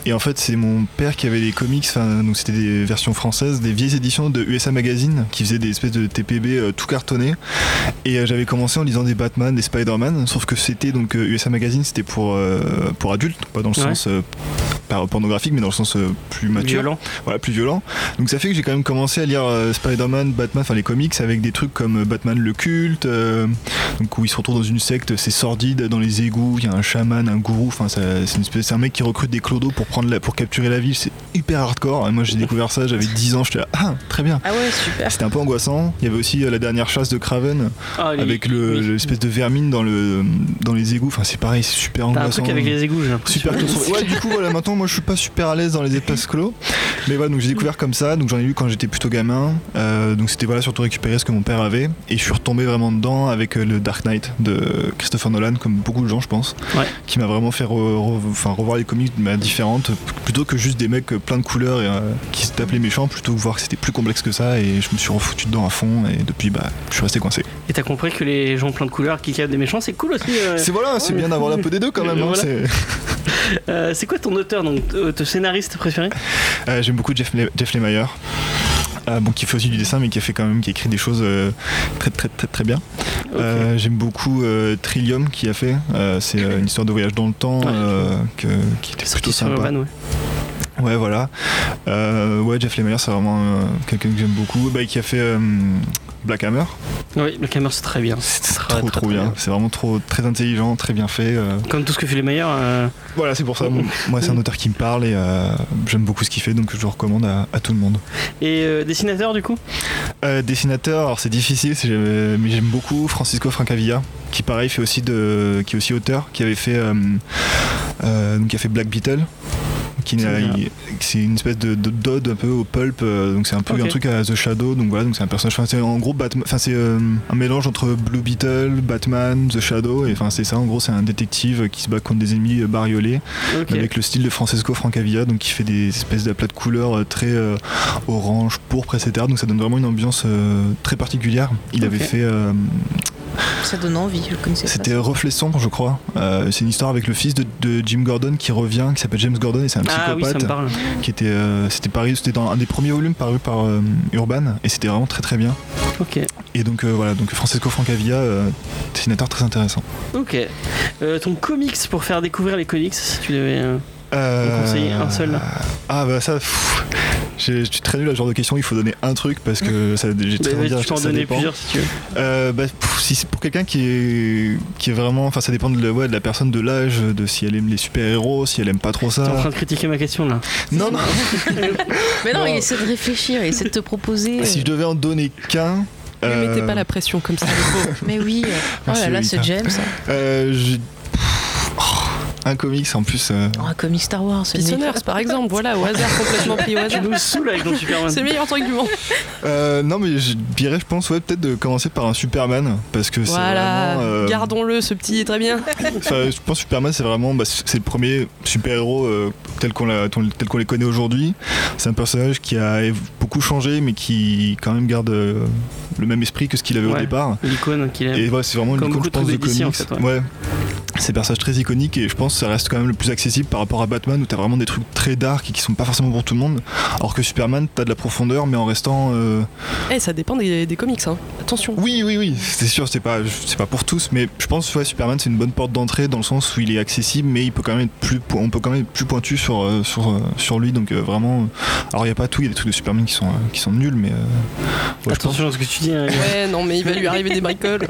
Et en fait c'est mon père qui avait des comics, enfin donc c'était des versions françaises, des vieilles éditions de USA Magazine qui faisaient des espèces de TPB euh, tout cartonnés. Et euh, j'avais commencé en lisant des Batman, des Spider-Man, sauf que c'était donc euh, USA Magazine c'était pour, euh, pour adultes, pas dans le Ouais. sens euh, pornographique mais dans le sens euh, plus mature Violent. voilà, plus violent. Donc ça fait que j'ai quand même commencé à lire euh, Spider-Man, Batman, enfin les comics avec des trucs comme euh, Batman le culte, euh, donc où il se retrouve dans une secte, c'est sordide, dans les égouts, il y a un chaman, un gourou, enfin c'est une espèce, c'est un mec qui recrute des clodos pour prendre la, pour capturer la ville, c'est hyper hardcore. Et moi j'ai découvert ça, j'avais 10 ans, j'étais là, ah très bien. Ah ouais, super. C'était un peu angoissant. Il y avait aussi euh, la dernière chasse de Craven Ah, les- avec le- oui. l'espèce de vermine dans le dans les égouts. Enfin c'est pareil, c'est super T'as un angoissant. truc avec les égouts, j'ai l'impression. Super. Ouais, du coup, voilà, maintenant, moi, je suis pas super à l'aise dans les espaces clos. Mais voilà, donc j'ai découvert comme ça. Donc j'en ai lu quand j'étais plutôt gamin. Euh, donc c'était voilà, surtout récupérer ce que mon père avait. Et je suis retombé vraiment dedans avec euh, le Dark Knight de Christopher Nolan, comme beaucoup de gens, je pense. Ouais. Qui m'a vraiment fait re- re- enfin, revoir les comics de manière différente. Plutôt que juste des mecs euh, plein de couleurs et, euh, qui se tapent les méchants, plutôt que voir que c'était plus complexe que ça. Et je me suis refoutu dedans à fond. Et depuis, bah, je suis resté coincé. Et t'as compris que les gens plein de couleurs qui capent des méchants, c'est cool aussi. euh. C'est voilà, c'est bien d'avoir un peu des deux quand même. hein, Voilà. c'est- c'est quoi ton auteur, donc euh, ton scénariste préféré Euh, J'aime beaucoup Jeff, Le- Jeff Lemire. Euh, bon, qui fait aussi du dessin, mais qui a fait quand même, qui a écrit des choses euh, très très très très bien. Euh, J'aime beaucoup Trillium qui a fait. C'est une histoire de voyage dans le temps Ouais. que- qui était plutôt sympa. Urban, ouais. Ouais, voilà. Euh, ouais, Jeff Lemire, c'est vraiment euh, quelqu'un que j'aime beaucoup. Bah, qui a fait euh, Black Hammer. Oui, le caméra c'est très bien. C'est trop très, trop bien. bien. C'est vraiment trop très intelligent, très bien fait. Comme tout ce que fait euh, Voilà, c'est pour ça. bon, moi, c'est un auteur qui me parle et j'aime beaucoup ce qu'il fait, donc je le recommande à- à tout le monde. Et dessinateur, du coup? Euh, dessinateur, alors c'est difficile, mais j'aime beaucoup Francisco Francavilla, qui pareil fait aussi de, qui est aussi auteur, qui avait fait, donc qui a fait Black Beetle. Qui c'est une espèce de, de d'ode un peu au pulp, euh, donc c'est un peu un truc à The Shadow, donc voilà, donc c'est un personnage, enfin, c'est en gros Batman, enfin c'est euh, un mélange entre Blue Beetle, Batman, The Shadow, et enfin c'est ça en gros, c'est un détective qui se bat contre des ennemis euh, bariolés, avec le style de Francesco Francavilla, donc qui fait des espèces d'aplats de couleurs très euh, orange, pourpre, etc. Donc ça donne vraiment une ambiance euh, très particulière. Il avait fait, Ça donne envie, je le connaissais c'était Reflet sombre, je crois. Euh, c'est une histoire avec le fils de, de Jim Gordon qui revient, qui s'appelle James Gordon et c'est un Ah oui, ça psychopathe me parle. qui était, euh, c'était paru, c'était dans un des premiers volumes paru par euh, Urban et c'était vraiment très très bien. Ok. Et donc euh, voilà, donc Francesco Francavilla, euh, dessinateur très intéressant. Ok. Euh, ton comics pour faire découvrir les comics, si tu devais. Euh, Euh, conseiller un seul, Ah bah ça, je suis très nul à ce genre de questions. Il faut donner un truc parce que ça, j'ai très bah, envie de dire, tu peux en ça donner dépend. plusieurs si tu veux. Euh, bah, pff, si c'est pour quelqu'un qui est, qui est vraiment, enfin ça dépend de la, ouais, de la personne, de l'âge, de si elle aime les super héros, si elle aime pas trop T'es en train ça. de critiquer ma question là. Non non. Mais non, Non. il essaie de réfléchir, il essaie de te proposer. si je devais en donner qu'un. Ne lui mettez euh, pas la pression comme ça. Mais oui. Oh là là, ce James. euh, j'ai- oh, un comics en plus. euh, Oh, un comic Star Wars. c'est. Pissonneurs, par exemple, voilà, au hasard, complètement pris au Tu hasard. nous saoules avec ton Superman. C'est le meilleur truc du monde. euh, non mais je dirais, je pense, ouais, peut-être de commencer par un Superman parce que c'est Voilà, vraiment. euh, gardons-le, ce petit est très bien. Enfin, je pense que Superman c'est vraiment bah, c'est le premier super-héros euh, tel qu'on l'a- tel qu'on les connaît aujourd'hui. C'est un personnage qui a beaucoup changé mais qui quand même garde euh, le même esprit que ce qu'il avait au départ. L'icône qu'il aime. Et ouais, c'est vraiment une icône je pense de comics. en fait, ouais. ouais. C'est un personnage très iconique et je pense que ça reste quand même le plus accessible par rapport à Batman où t'as vraiment des trucs très dark et qui sont pas forcément pour tout le monde. Alors que Superman t'as de la profondeur mais en restant euh, Eh, ça dépend des, des comics, hein. Attention. oui, oui, oui, c'est sûr, c'est pas, c'est pas pour tous, mais je pense que ouais, Superman c'est une bonne porte d'entrée dans le sens où il est accessible, mais il peut quand même être plus, on peut quand même être plus pointu sur, euh, sur, euh, sur lui, donc euh, vraiment. alors il y a pas tout, il y a des trucs de Superman qui sont, qui sont nuls, mais. euh, ouais, Attention à ce que tu dis. hein. Ouais, non, mais il va lui arriver des bricoles.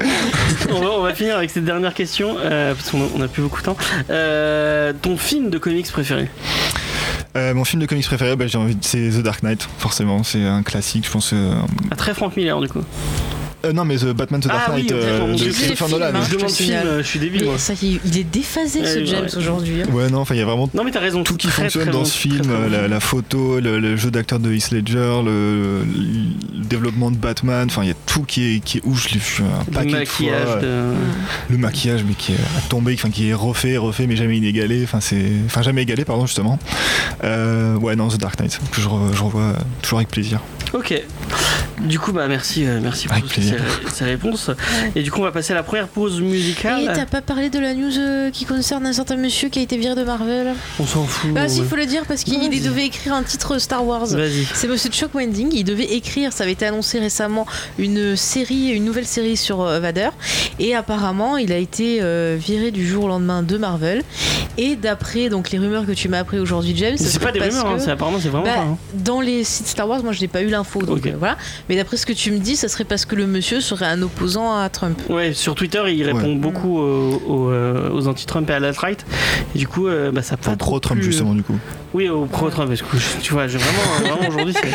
on, va, on va finir avec cette dernière question euh, parce qu'on a, on a plus beaucoup de temps. Euh, ton film de comics préféré Euh, mon film de comics préféré, bah, j'ai envie, c'est The Dark Knight, forcément, c'est un classique, je pense. euh, Ah, très Frank Miller du coup. Euh, non, mais The Batman The Dark Ah oui, Knight exactement. euh, de Christopher le film, Nolan. hein. Je demande film, euh, je suis débile moi. Mais ça, il est déphasé ce Ouais, James ouais. aujourd'hui. hein. Ouais, non, enfin, il y a vraiment Non mais raison. tout qui très, fonctionne très dans bon, ce film, très bon. la, la photo, le, le jeu d'acteur de Heath Ledger, le, le développement de Batman, enfin il y a tout qui est, qui est ouf, je l'ai vu un Le paquet de maquillage fois. de... Le maquillage mais qui est tombé, enfin qui est refait, refait mais jamais inégalé, enfin c'est, enfin jamais égalé pardon justement. Euh, ouais non The Dark Knight que je, re- je revois toujours avec plaisir. Ok. Du coup, bah merci, euh, merci pour Avec plaisir. Ces réponses. Et du coup, on va passer à la première pause musicale. Et t'as pas parlé de la news euh, qui concerne un certain monsieur qui a été viré de Marvel? On s'en fout. Bah si, ouais. faut le dire parce qu'il devait écrire un titre Star Wars. Vas-y. C'est Monsieur Chuck Wending, il devait écrire, ça avait été annoncé récemment, une série, une nouvelle série sur euh, Vader. Et apparemment, il a été euh, viré du jour au lendemain de Marvel. Et d'après donc les rumeurs que tu m'as appris aujourd'hui, James, C'est pas des rumeurs, hein, apparemment c'est vraiment Bah, ça. hein. dans les sites Star Wars, moi je n'ai pas eu l'info, donc euh, voilà. Mais d'après ce que tu me dis, ça serait parce que le monsieur serait un opposant à Trump. Ouais, sur Twitter, il répond Ouais. beaucoup aux, aux, euh, aux anti-Trump et à l'alt-right. Du coup, euh, bah, ça a pas Enfin trop pro-Trump plu. justement du coup. Oui, au pro-Trump, parce que je- tu vois, j'ai vraiment, vraiment aujourd'hui, c'est.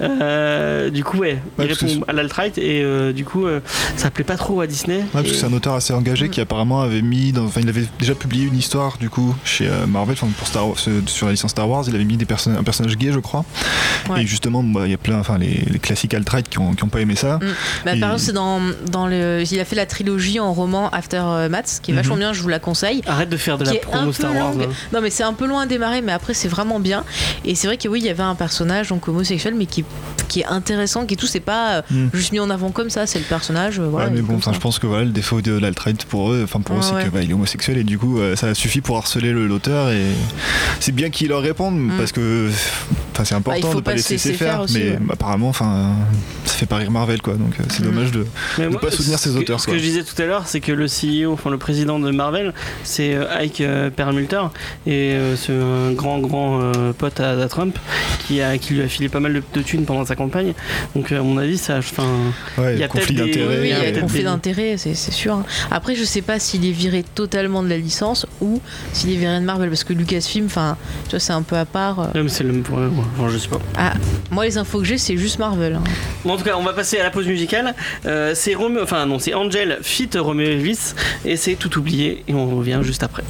Euh, du coup, ouais, il Ouais, répond à l'alt-right et euh, du coup, euh, ça plaît pas trop à Disney. Ouais, parce Et- que c'est un auteur assez engagé qui apparemment avait mis, dans, enfin il avait déjà publié une histoire du coup chez euh, Marvel, enfin, pour Star Wars, euh, sur la licence Star Wars, il avait mis des personnages, un personnage gay je crois. Ouais. Et justement, bah, il y a plein, enfin les, les classiques alt-right qui ont, qui ont pas aimé ça. Bah, Et- par exemple, c'est dans, dans le. Il a fait la trilogie en roman After euh, Maths, qui est vachement Mhm. bien, je vous la conseille. Arrête de faire de la promo Star Wars. là. Non, mais c'est un peu loin à démarrer, mais après, c'est vraiment bien. Et c'est vrai que oui, il y avait un personnage donc homosexuel, mais qui, qui est intéressant, qui est tout, c'est pas euh, Mm. juste mis en avant comme ça, c'est le personnage. euh, voilà, ouais, mais bon, je pense que voilà, le défaut de l'alt-right pour eux, enfin pour eux, c'est ouais. que bah, il est homosexuel et du coup, euh, ça suffit pour harceler le- l'auteur et c'est bien qu'ils leur répondent Mm. parce que, enfin, c'est important Bah, faut de pas pas laisser se laisser laisser faire, faire aussi, mais ouais. apparemment, enfin, ça fait pas rire Marvel quoi, donc euh, c'est Mm. dommage de. De pas soutenir ce ces que- auteurs, Ce quoi. que je disais tout à l'heure, c'est que le CEO, enfin le président de Marvel, c'est Ike Perlmutter, et euh, c'est un grand grand euh, pote à, à Trump qui, a, qui lui a filé pas mal de, de thunes pendant sa campagne. Donc euh, à mon avis, ça, enfin, Ouais, Il y a conflit d'intérêts. Oui, oui, il y a peut-être conflit d'intérêts, c'est sûr. hein. Après, je sais pas s'il est viré totalement de la licence ou s'il est viré de Marvel, parce que Lucasfilm, enfin, tu vois, c'est un peu à part. euh. non, mais c'est le même. ouais, enfin, je sais pas. Ah, moi, les infos que j'ai, c'est juste Marvel. hein. Bon, en tout cas, on va passer à la pause musicale. Euh, c'est Romeo, enfin non, c'est Angel fit Romeo Elvis, et c'est tout oublié, et on revient juste après.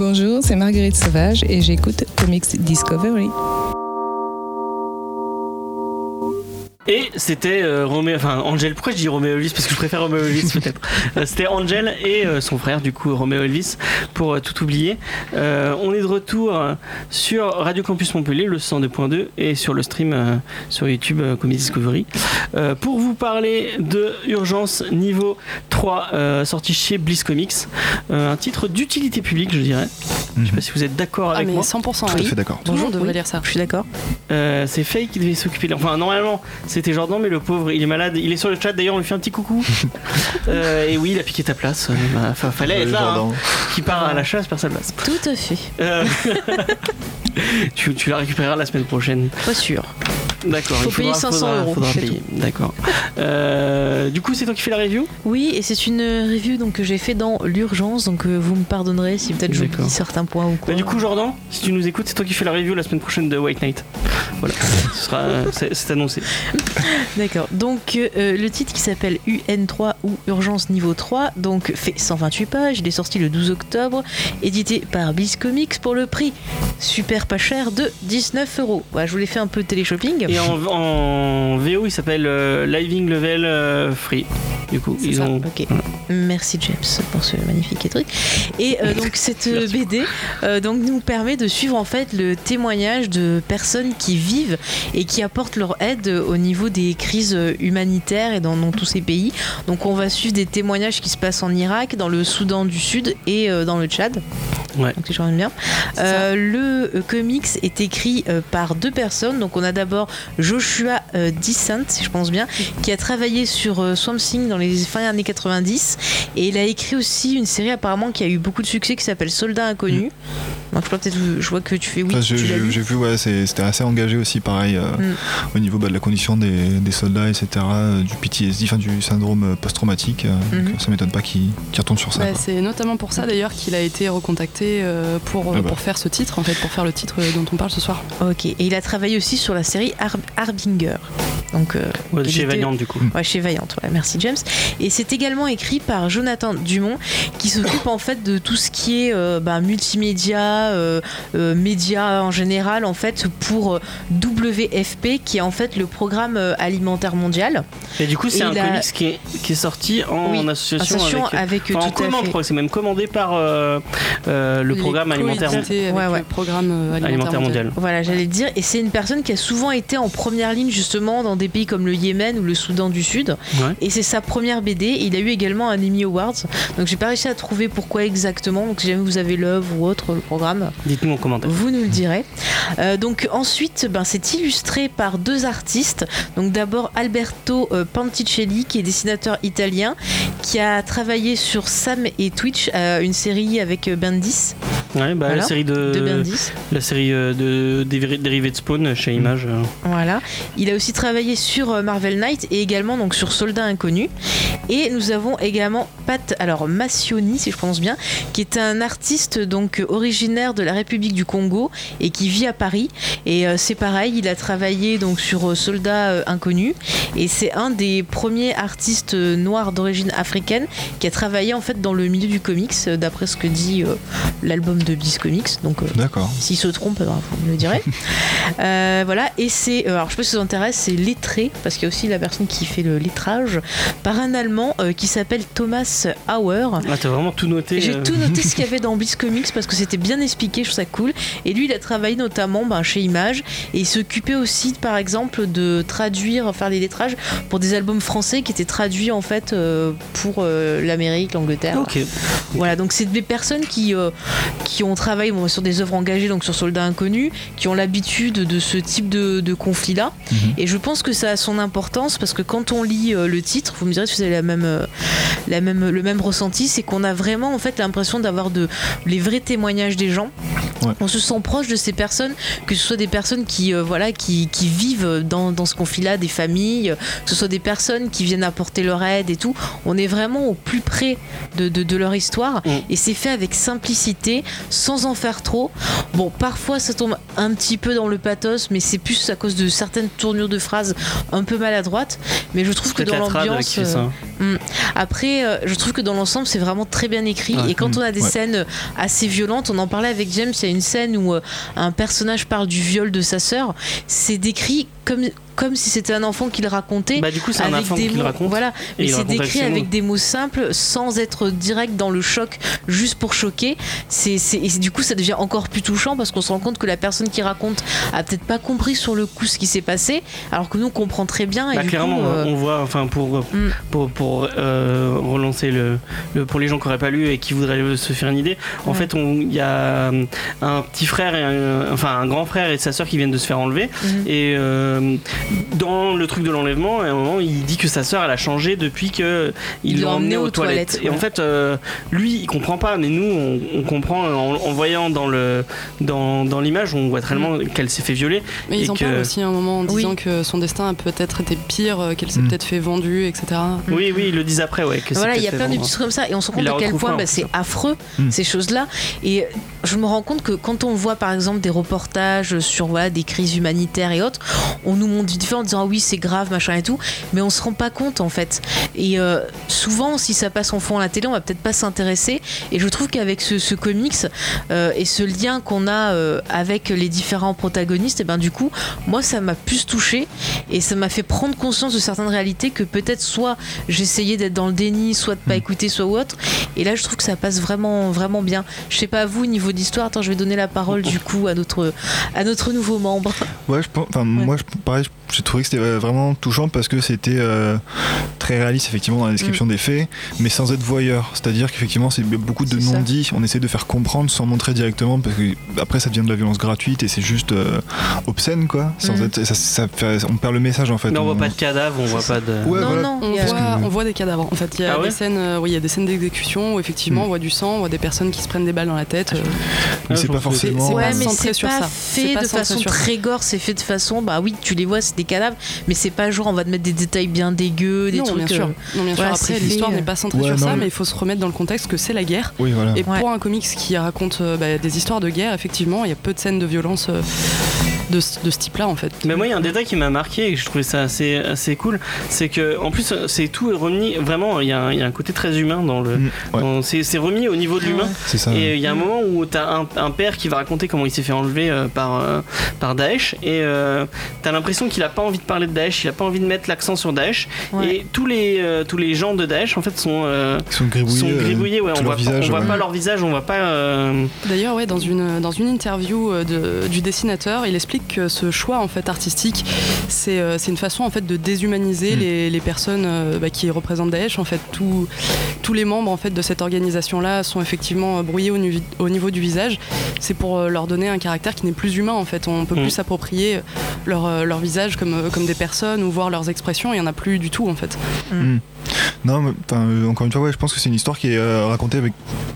Bonjour, c'est Marguerite Sauvage et j'écoute Comics Discovery. Et c'était euh, Roméo, enfin Angel, pourquoi je dis Roméo Elvis? Parce que je préfère Roméo Elvis peut-être. Euh, c'était Angel et euh, son frère, du coup Roméo Elvis, pour euh, tout oublier. Euh, on est de retour sur Radio Campus Montpellier, le 102.2, et sur le stream euh, sur YouTube euh, Comedy Discovery, euh, pour vous parler de Urgence niveau 3, euh, sorti chez Bliss Comics. Euh, un titre d'utilité publique, je dirais. Je sais pas si vous êtes d'accord Ah, avec mais moi. 100%. Tout à oui. fait d'accord. Bonjour, devrait oui. lire ça. Je suis d'accord. Euh, c'est Faye qui devait s'occuper. de- Enfin, normalement, c'était Jordan, mais le pauvre, il est malade. Il est sur le chat d'ailleurs, on lui fait un petit coucou. Euh, et oui, il a piqué ta place. Bah, Enfin, fallait être là. hein. Jordan. Qui part à la chasse, personne place. Tout à fait. Euh, tu, tu la récupéreras la semaine prochaine. Pas sûr. D'accord. Faut il faudra- payer 500 faudra- euros, faudra payer. D'accord. Euh, du coup, c'est toi qui fais la review? Oui, et c'est une review donc, que j'ai fait dans l'urgence, donc euh, vous me pardonnerez si peut-être je dis certains points ou quoi. Bah, Du coup, Jordan, si tu nous écoutes, c'est toi qui fais la review la semaine prochaine de White Knight. Voilà. Ce sera, c'est annoncé. D'accord. Donc euh, le titre qui s'appelle UN3 ou Urgence niveau 3, donc fait 128 pages, il est sorti le 12 octobre, édité par Bliss Comics pour le prix super pas cher de 19 euros. Voilà, je vous l'ai fait un peu télé-shopping. Et en, en VO, il s'appelle euh, Living Level euh, Free. Du coup, ils ça, ont. ok. Merci James pour ce magnifique truc. Et euh, donc cette BD donc nous permet de suivre en fait le témoignage de personnes qui vivent et qui apportent leur aide au niveau des crises humanitaires et dans, dans tous ces pays. Donc on va suivre des témoignages qui se passent en Irak, dans le Soudan du Sud et dans le Tchad. Ouais. Donc bien. Euh, le euh, comics est écrit euh, par deux personnes. Donc on a d'abord Joshua Dissent, si je pense bien, qui a travaillé sur Swamp Thing dans les fins années 90 et il a écrit aussi une série apparemment qui a eu beaucoup de succès qui s'appelle Soldat inconnu. Donc je vois peut-être je vois que tu fais oui. Enfin. J'ai vu, ouais, c'est- c'était assez engagé aussi, pareil, euh, Mm. au niveau bah, de la condition des, des soldats, etc., euh, du PTSD, enfin du syndrome euh, post-traumatique. euh, donc, ça m'étonne pas qu'il retourne sur ça. Bah, c'est notamment pour ça d'ailleurs qu'il a été recontacté pour, Ah bah. pour faire ce titre, en fait, pour faire le titre dont on parle ce soir. Ok. Et il a travaillé aussi sur la série Har- Harbinger. Donc, euh, Ouais, chez était- Valiant du coup. Ouais, chez Vaillant, voilà, merci James. Et c'est également écrit par Jonathan Dumont, qui s'occupe en fait de tout ce qui est euh, bah, multimédia, euh, euh, médias en général, en fait, pour euh, WFP, qui est en fait le programme alimentaire mondial. Et du coup, c'est un il a- comics qui est, qui est sorti en Oui, association, Association avec. avec, Enfin, en tout à commande, fait. je crois que c'est même commandé par euh, euh, le Les programme alimentaire, Ouais, ouais. le programme alimentaire, alimentaire mondial. mondial. Voilà, j'allais dire. Et c'est une personne qui a souvent été en première ligne justement dans des pays comme le Yémen ou le Soudan du Sud. Ouais. Et c'est sa première BD. Il a eu également un Emmy Awards. Donc j'ai pas réussi à trouver pourquoi exactement. Donc si jamais vous avez l'œuvre ou autre, le programme, Dites-nous en commentaire. vous nous le direz. Euh, donc ensuite, ben, c'est illustré par deux artistes. Donc d'abord Alberto euh, Panticelli, qui est dessinateur italien, qui a travaillé sur Sam et Twitch, euh, une série avec Bendis, Ouais, bah, Voilà, la série de, de Bendis. la série de déri- dérivés de Spawn chez Image. Voilà. Il a aussi travaillé sur Marvel Knight et également donc sur Soldat Inconnu. Et nous avons également Pat, alors Massioni, si je prononce bien, qui est un artiste donc euh, originaire de la République du Congo et qui vit à Paris. Et euh, c'est pareil, il a travaillé donc sur euh, Soldat euh, Inconnu et c'est un des premiers artistes euh, noirs d'origine africaine qui a travaillé en fait dans le milieu du comics, euh, d'après ce que dit euh, l'album de Bliss Comics. Donc euh, D'accord. s'il se trompe, vous me le direz. Euh, voilà, et c'est, euh, alors je sais pas si ça vous intéresse, c'est lettré, parce qu'il y a aussi la personne qui fait le lettrage, par un Allemand euh, qui s'appelle Thomas Auer. Ah, t'as vraiment tout noté. J'ai tout noté ce qu'il y avait dans Bliss Comics parce que c'était bien expliqué, je trouve ça cool. Et lui, il a travaillé notamment ben, chez Image et il s'occupait aussi, par exemple, de traduire, faire des lettrages pour des albums français qui étaient traduits en fait euh, pour euh, l'Amérique, l'Angleterre. Ok. Voilà, donc c'est des personnes qui, euh, qui ont travaillé bon, sur des œuvres engagées, donc sur Soldats Inconnus, qui ont l'habitude de ce type de, de conflit-là. Mhm. Et je pense que ça a son importance parce que quand on lit le titre, vous me direz si vous avez la même, la même, le même ressenti, c'est qu'on a vraiment en fait l'impression d'avoir de, les vrais témoignages des gens. Ouais. On se sent proche de ces personnes, que ce soit des personnes qui, euh, voilà, qui, qui vivent dans, dans ce conflit-là, des familles, que ce soit des personnes qui viennent apporter leur aide et tout. On est vraiment au plus près de, de, de leur histoire Mm. et c'est fait avec simplicité, sans en faire trop. Bon, parfois ça tombe un petit peu dans le pathos, mais c'est plus à cause de certaines tournures de phrases un peu maladroites. Mais je trouve que dans l'ambiance. qui fait ça. euh, après, euh, je trouve que dans l'ensemble, c'est vraiment très bien écrit. Ouais. et quand on a des Ouais. scènes assez violentes, on en parlait avec James, il y a une scène où euh, un personnage parle du viol de sa sœur. C'est décrit comme, comme si c'était un enfant qui le racontait. Bah, du coup, c'est un enfant des qui le raconte. Voilà, mais c'est avec décrit avec des mots simples, sans être direct dans le choc, juste pour choquer. C'est, c'est- et du coup, ça devient encore plus touchant parce qu'on se rend compte que la personne qui raconte a peut-être pas compris sur le coup ce qui s'est passé, alors que nous on comprend très bien. Et Bah, clairement, coup, euh, on voit, enfin pour Mm. pour, pour euh, relancer le, le- pour les gens qui n'auraient pas lu et qui voudraient se faire une idée. En Ouais. fait, il y a euh, un petit frère et un, enfin un grand frère et sa sœur qui viennent de se faire enlever. Mhm. Et euh, dans le truc de l'enlèvement, à un moment, il dit que sa sœur elle a changé depuis que Il il l'a l'a emmené emmenée aux aux toilettes. toilettes, Et en fait, euh, lui, il comprend pas, mais nous, on, on comprend en, en voyant dans le dans, dans l'image, on voit tellement qu'elle s'est fait violer. Mais Et ils en que- parlent aussi à un moment en Oui. disant que son destin a peut-être été pire, euh, qu'elle s'est Mm. peut-être fait vendu, etc. Oui, oui, ils le disent après, ouais. Que Voilà, il y a plein de petits trucs comme ça et on se rend compte à quel point bah, c'est affreux Mm. ces choses-là. Et je me rends compte que quand on voit par exemple des reportages sur voilà, des crises humanitaires et autres, on nous montre vite fait en disant ah oui c'est grave machin et tout, mais on se rend pas compte en fait. Et euh, souvent si ça passe en fond à la télé, on va peut-être pas s'intéresser. Et je trouve qu'avec ce, ce comics euh, et ce lien qu'on a euh, avec les différents protagonistes, et ben du coup moi ça m'a plus touché et ça m'a fait prendre conscience de certaines réalités que peut-être soit j'essayais d'être dans le déni, soit de pas écouter, soit autre. Et là, je trouve que ça passe vraiment, vraiment bien. Je sais pas vous, niveau d'histoire. Attends, je vais donner la parole du coup à notre, à notre nouveau membre. Ouais, je pense, enfin, moi, je, pareil, j'ai trouvé que c'était euh, vraiment touchant parce que c'était euh, très réaliste, effectivement, dans la description des faits, mais sans être voyeur. C'est-à-dire qu'effectivement, c'est beaucoup de non-dits. On essaie de faire comprendre sans montrer directement parce que après, ça devient de la violence gratuite et c'est juste euh, obscène, quoi. Sans Mm. être, ça, ça fait- on perd le message, en fait. Mais on voit On- pas de cadavre, on voit pas de. Ouais, non, voilà. non. On voit, que- on voit des cadavres. En fait, il y a Ah ouais des scènes, euh, oui, il y a des scènes d'exécution où effectivement Mm. on voit du sang, on voit des personnes qui se prennent des balles dans la tête. euh, Mais je c'est pas forcément. c'est Ouais, centré c'est sur pas ça. fait C'est pas de façon très gore, c'est fait de façon, bah oui, tu les vois, c'est des cadavres, mais c'est pas genre on va te mettre des détails bien dégueux, des non, trucs. bien sûr. euh, Non, bien sûr. Après, l'histoire euh, n'est pas centrée Ouais, sur non, ça, mais- mais il faut se remettre dans le contexte que c'est la guerre. Oui, voilà. Et Ouais. pour un comics qui raconte euh, bah, des histoires de guerre, effectivement, il y a peu de scènes de violence euh, de, ce- de ce type-là, en fait. Mais moi, il y a un détail qui m'a marqué et que je trouvais ça assez, assez cool. C'est que, en plus, c'est tout est remis. Vraiment, il y, a un- il y a un côté très humain dans le. Mm, ouais. dans- c'est c'est remis au niveau de l'humain. C'est ça. Et il y a un moment où t'as un, un père qui va raconter comment il s'est fait enlever euh, par, euh, par Daesh et euh, t'as l'impression qu'il a pas envie de parler de Daesh, il a pas envie de mettre l'accent sur Daesh. Ouais. Et tous les, euh, tous les gens de Daesh en fait sont, euh, Ils sont gribouillés. sont gribouillés. Ouais, on voit, pas, visage, on voit ouais. pas leur visage, on voit pas. euh, D'ailleurs, ouais, dans une, dans une interview de- du dessinateur, il explique que ce choix en fait artistique, c'est euh, c'est une façon en fait de déshumaniser Mm. les, les personnes euh, bah, qui représentent Daesh. En fait, tous tous les membres en fait de cette organisation-là sont effectivement euh, brouillés au, nu- au niveau du visage. C'est pour euh, leur donner un caractère qui n'est plus humain. En fait, on peut Mm. plus s'approprier leur, euh, leur visage comme, euh, comme des personnes ou voir leurs expressions. Il y en a plus du tout en fait. Non, mais, enfin, euh, encore une fois, ouais, je pense que c'est une histoire qui est euh, racontée avec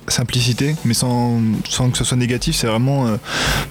simplicité, mais sans, sans que ce soit négatif. C'est vraiment euh,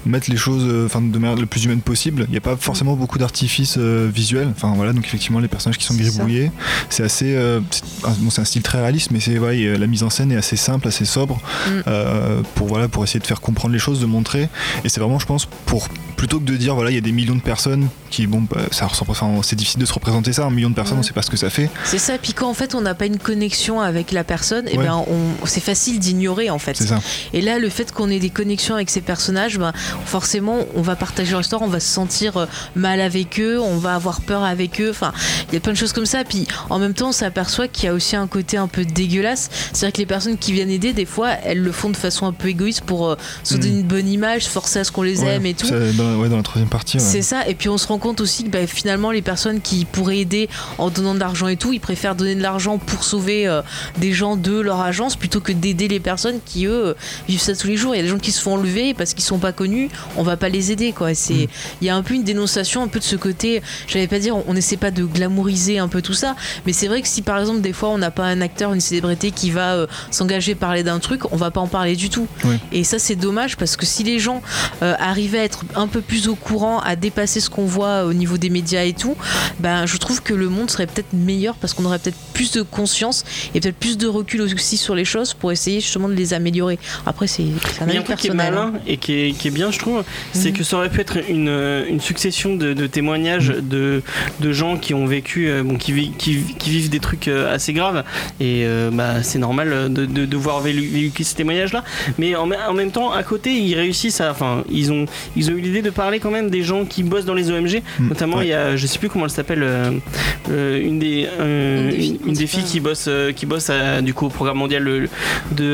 mettre les choses euh, enfin, de manière le plus humaine possible. Il n'y a pas forcément beaucoup d'artifices euh, visuels. Enfin voilà, donc effectivement, les personnages qui sont gribouillés, c'est assez. euh, c'est ah, bon, c'est un style très réaliste, mais c'est ouais, euh, la mise en scène est assez simple, assez sobre Mm. euh, pour voilà, pour essayer de faire comprendre les choses, de montrer. Et c'est vraiment, je pense, pour plutôt que de dire voilà, il y a des millions de personnes qui bon, bah, ça ressemble. Enfin, c'est difficile de se représenter ça. Un million de personnes, Ouais. on sait pas ce que ça fait. C'est ça, puis quand en fait on n'a pas une connexion avec la personne, et Ouais. ben on, c'est facile d'ignorer en fait. Ça. Et là, le fait qu'on ait des connexions avec ces personnages, ben, forcément, on va partager on va se sentir euh, mal avec eux, on va avoir peur avec eux. Enfin, il y a plein de choses comme ça. Puis en même temps, on s'aperçoit qu'il y a aussi un côté un peu dégueulasse. C'est-à-dire que les personnes qui viennent aider, des fois, elles le font de façon un peu égoïste pour euh, se Mm. donner une bonne image, forcer à ce qu'on les Ouais, aime et tout. dans, ouais, dans la troisième partie. ouais. C'est ça, et puis on se rend compte aussi que bah, finalement les personnes qui pourraient aider en donnant de l'argent et tout, ils préfèrent donner de l'argent pour sauver euh, des gens de leur agence plutôt que d'aider les personnes qui eux vivent ça tous les jours. Il y a des gens qui se font enlever parce qu'ils sont pas connus, on va pas les aider quoi. C'est, Il y a un peu une dénonciation un peu de ce côté. J'allais pas dire, on essaie pas de glamouriser un peu tout ça, mais c'est vrai que si par exemple des fois on n'a pas un acteur, une célébrité qui va euh, s'engager parler d'un truc, on va pas en parler du tout. Et ça c'est dommage parce que si les gens euh, arrivaient à être un peu plus au courant, à dépasser ce qu'on voit au niveau des médias et tout, ben je trouve que le monde serait peut-être meilleur parce qu'on aurait peut-être plus de conscience et peut-être plus de recul aussi sur les choses pour essayer justement de les améliorer. Après c'est un a avis truc qui est personnel. hein. malin et qui est, qui est bien, je trouve, c'est Mhm. que ça aurait pu être une, une succession de, de témoignages de, de gens qui ont vécu, euh, bon, qui, qui, qui vivent des trucs euh, assez graves. Et euh, bah, c'est normal de, de, de voir vélu- véhiculer ces témoignages-là. Mais en, me- en même temps, à côté, ils réussissent à. Enfin, ils ont, ils ont eu l'idée de parler quand même des gens qui bossent dans les OMG. Mm, Notamment, ouais. il y a, je sais plus comment elle s'appelle, euh, une des, euh, Une des filles une, une des filles principales. qui bosse, euh, qui bosse à, du coup au programme mondial de, de,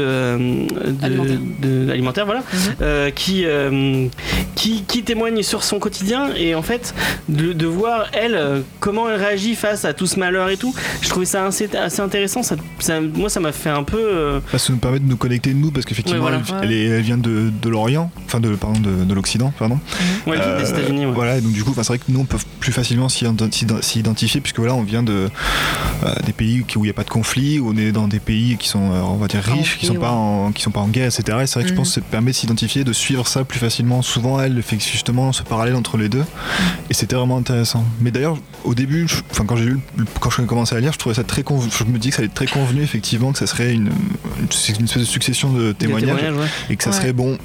de- Alimentaire. de- alimentaire, voilà, Mhm. euh, qui, euh, qui qui témoigne sur son quotidien et en fait de, de voir elle euh, comment elle réagit face à tout ce malheur et tout. Je trouvais ça assez, assez intéressant. Ça, ça- moi, ça m'a fait un peu. euh, Bah, ça nous permet de nous connecter nous parce qu'effectivement Ouais, voilà. elle, elle est- elle vient de, de l'Orient, enfin de pardon de, de l'Occident, pardon. ouais, Euh, des États-Unis. Ouais. Voilà, et donc du coup, c'est vrai que nous on peut plus facilement s'y ident- s'y ident- s'y identifier puisque voilà, on vient de euh, des pays où il n'y a pas de conflit, où on est dans des pays qui sont, on va dire riches, qui sont pas en, qui sont pas en guerre, etc. Et c'est vrai que je Mhm. pense que ça permet de s'identifier, de suivre ça plus facilement. Souvent, elle fait justement ce parallèle entre les deux, et c'était vraiment intéressant. Mais d'ailleurs, au début, je- enfin quand j'ai lu, quand je commençais à lire, je trouvais ça très convenu. Je me dis que ça allait être très convenu effectivement, que ça serait une, une, espèce de succession de témoignages témoignages, ouais. et que ça Ouais. serait bon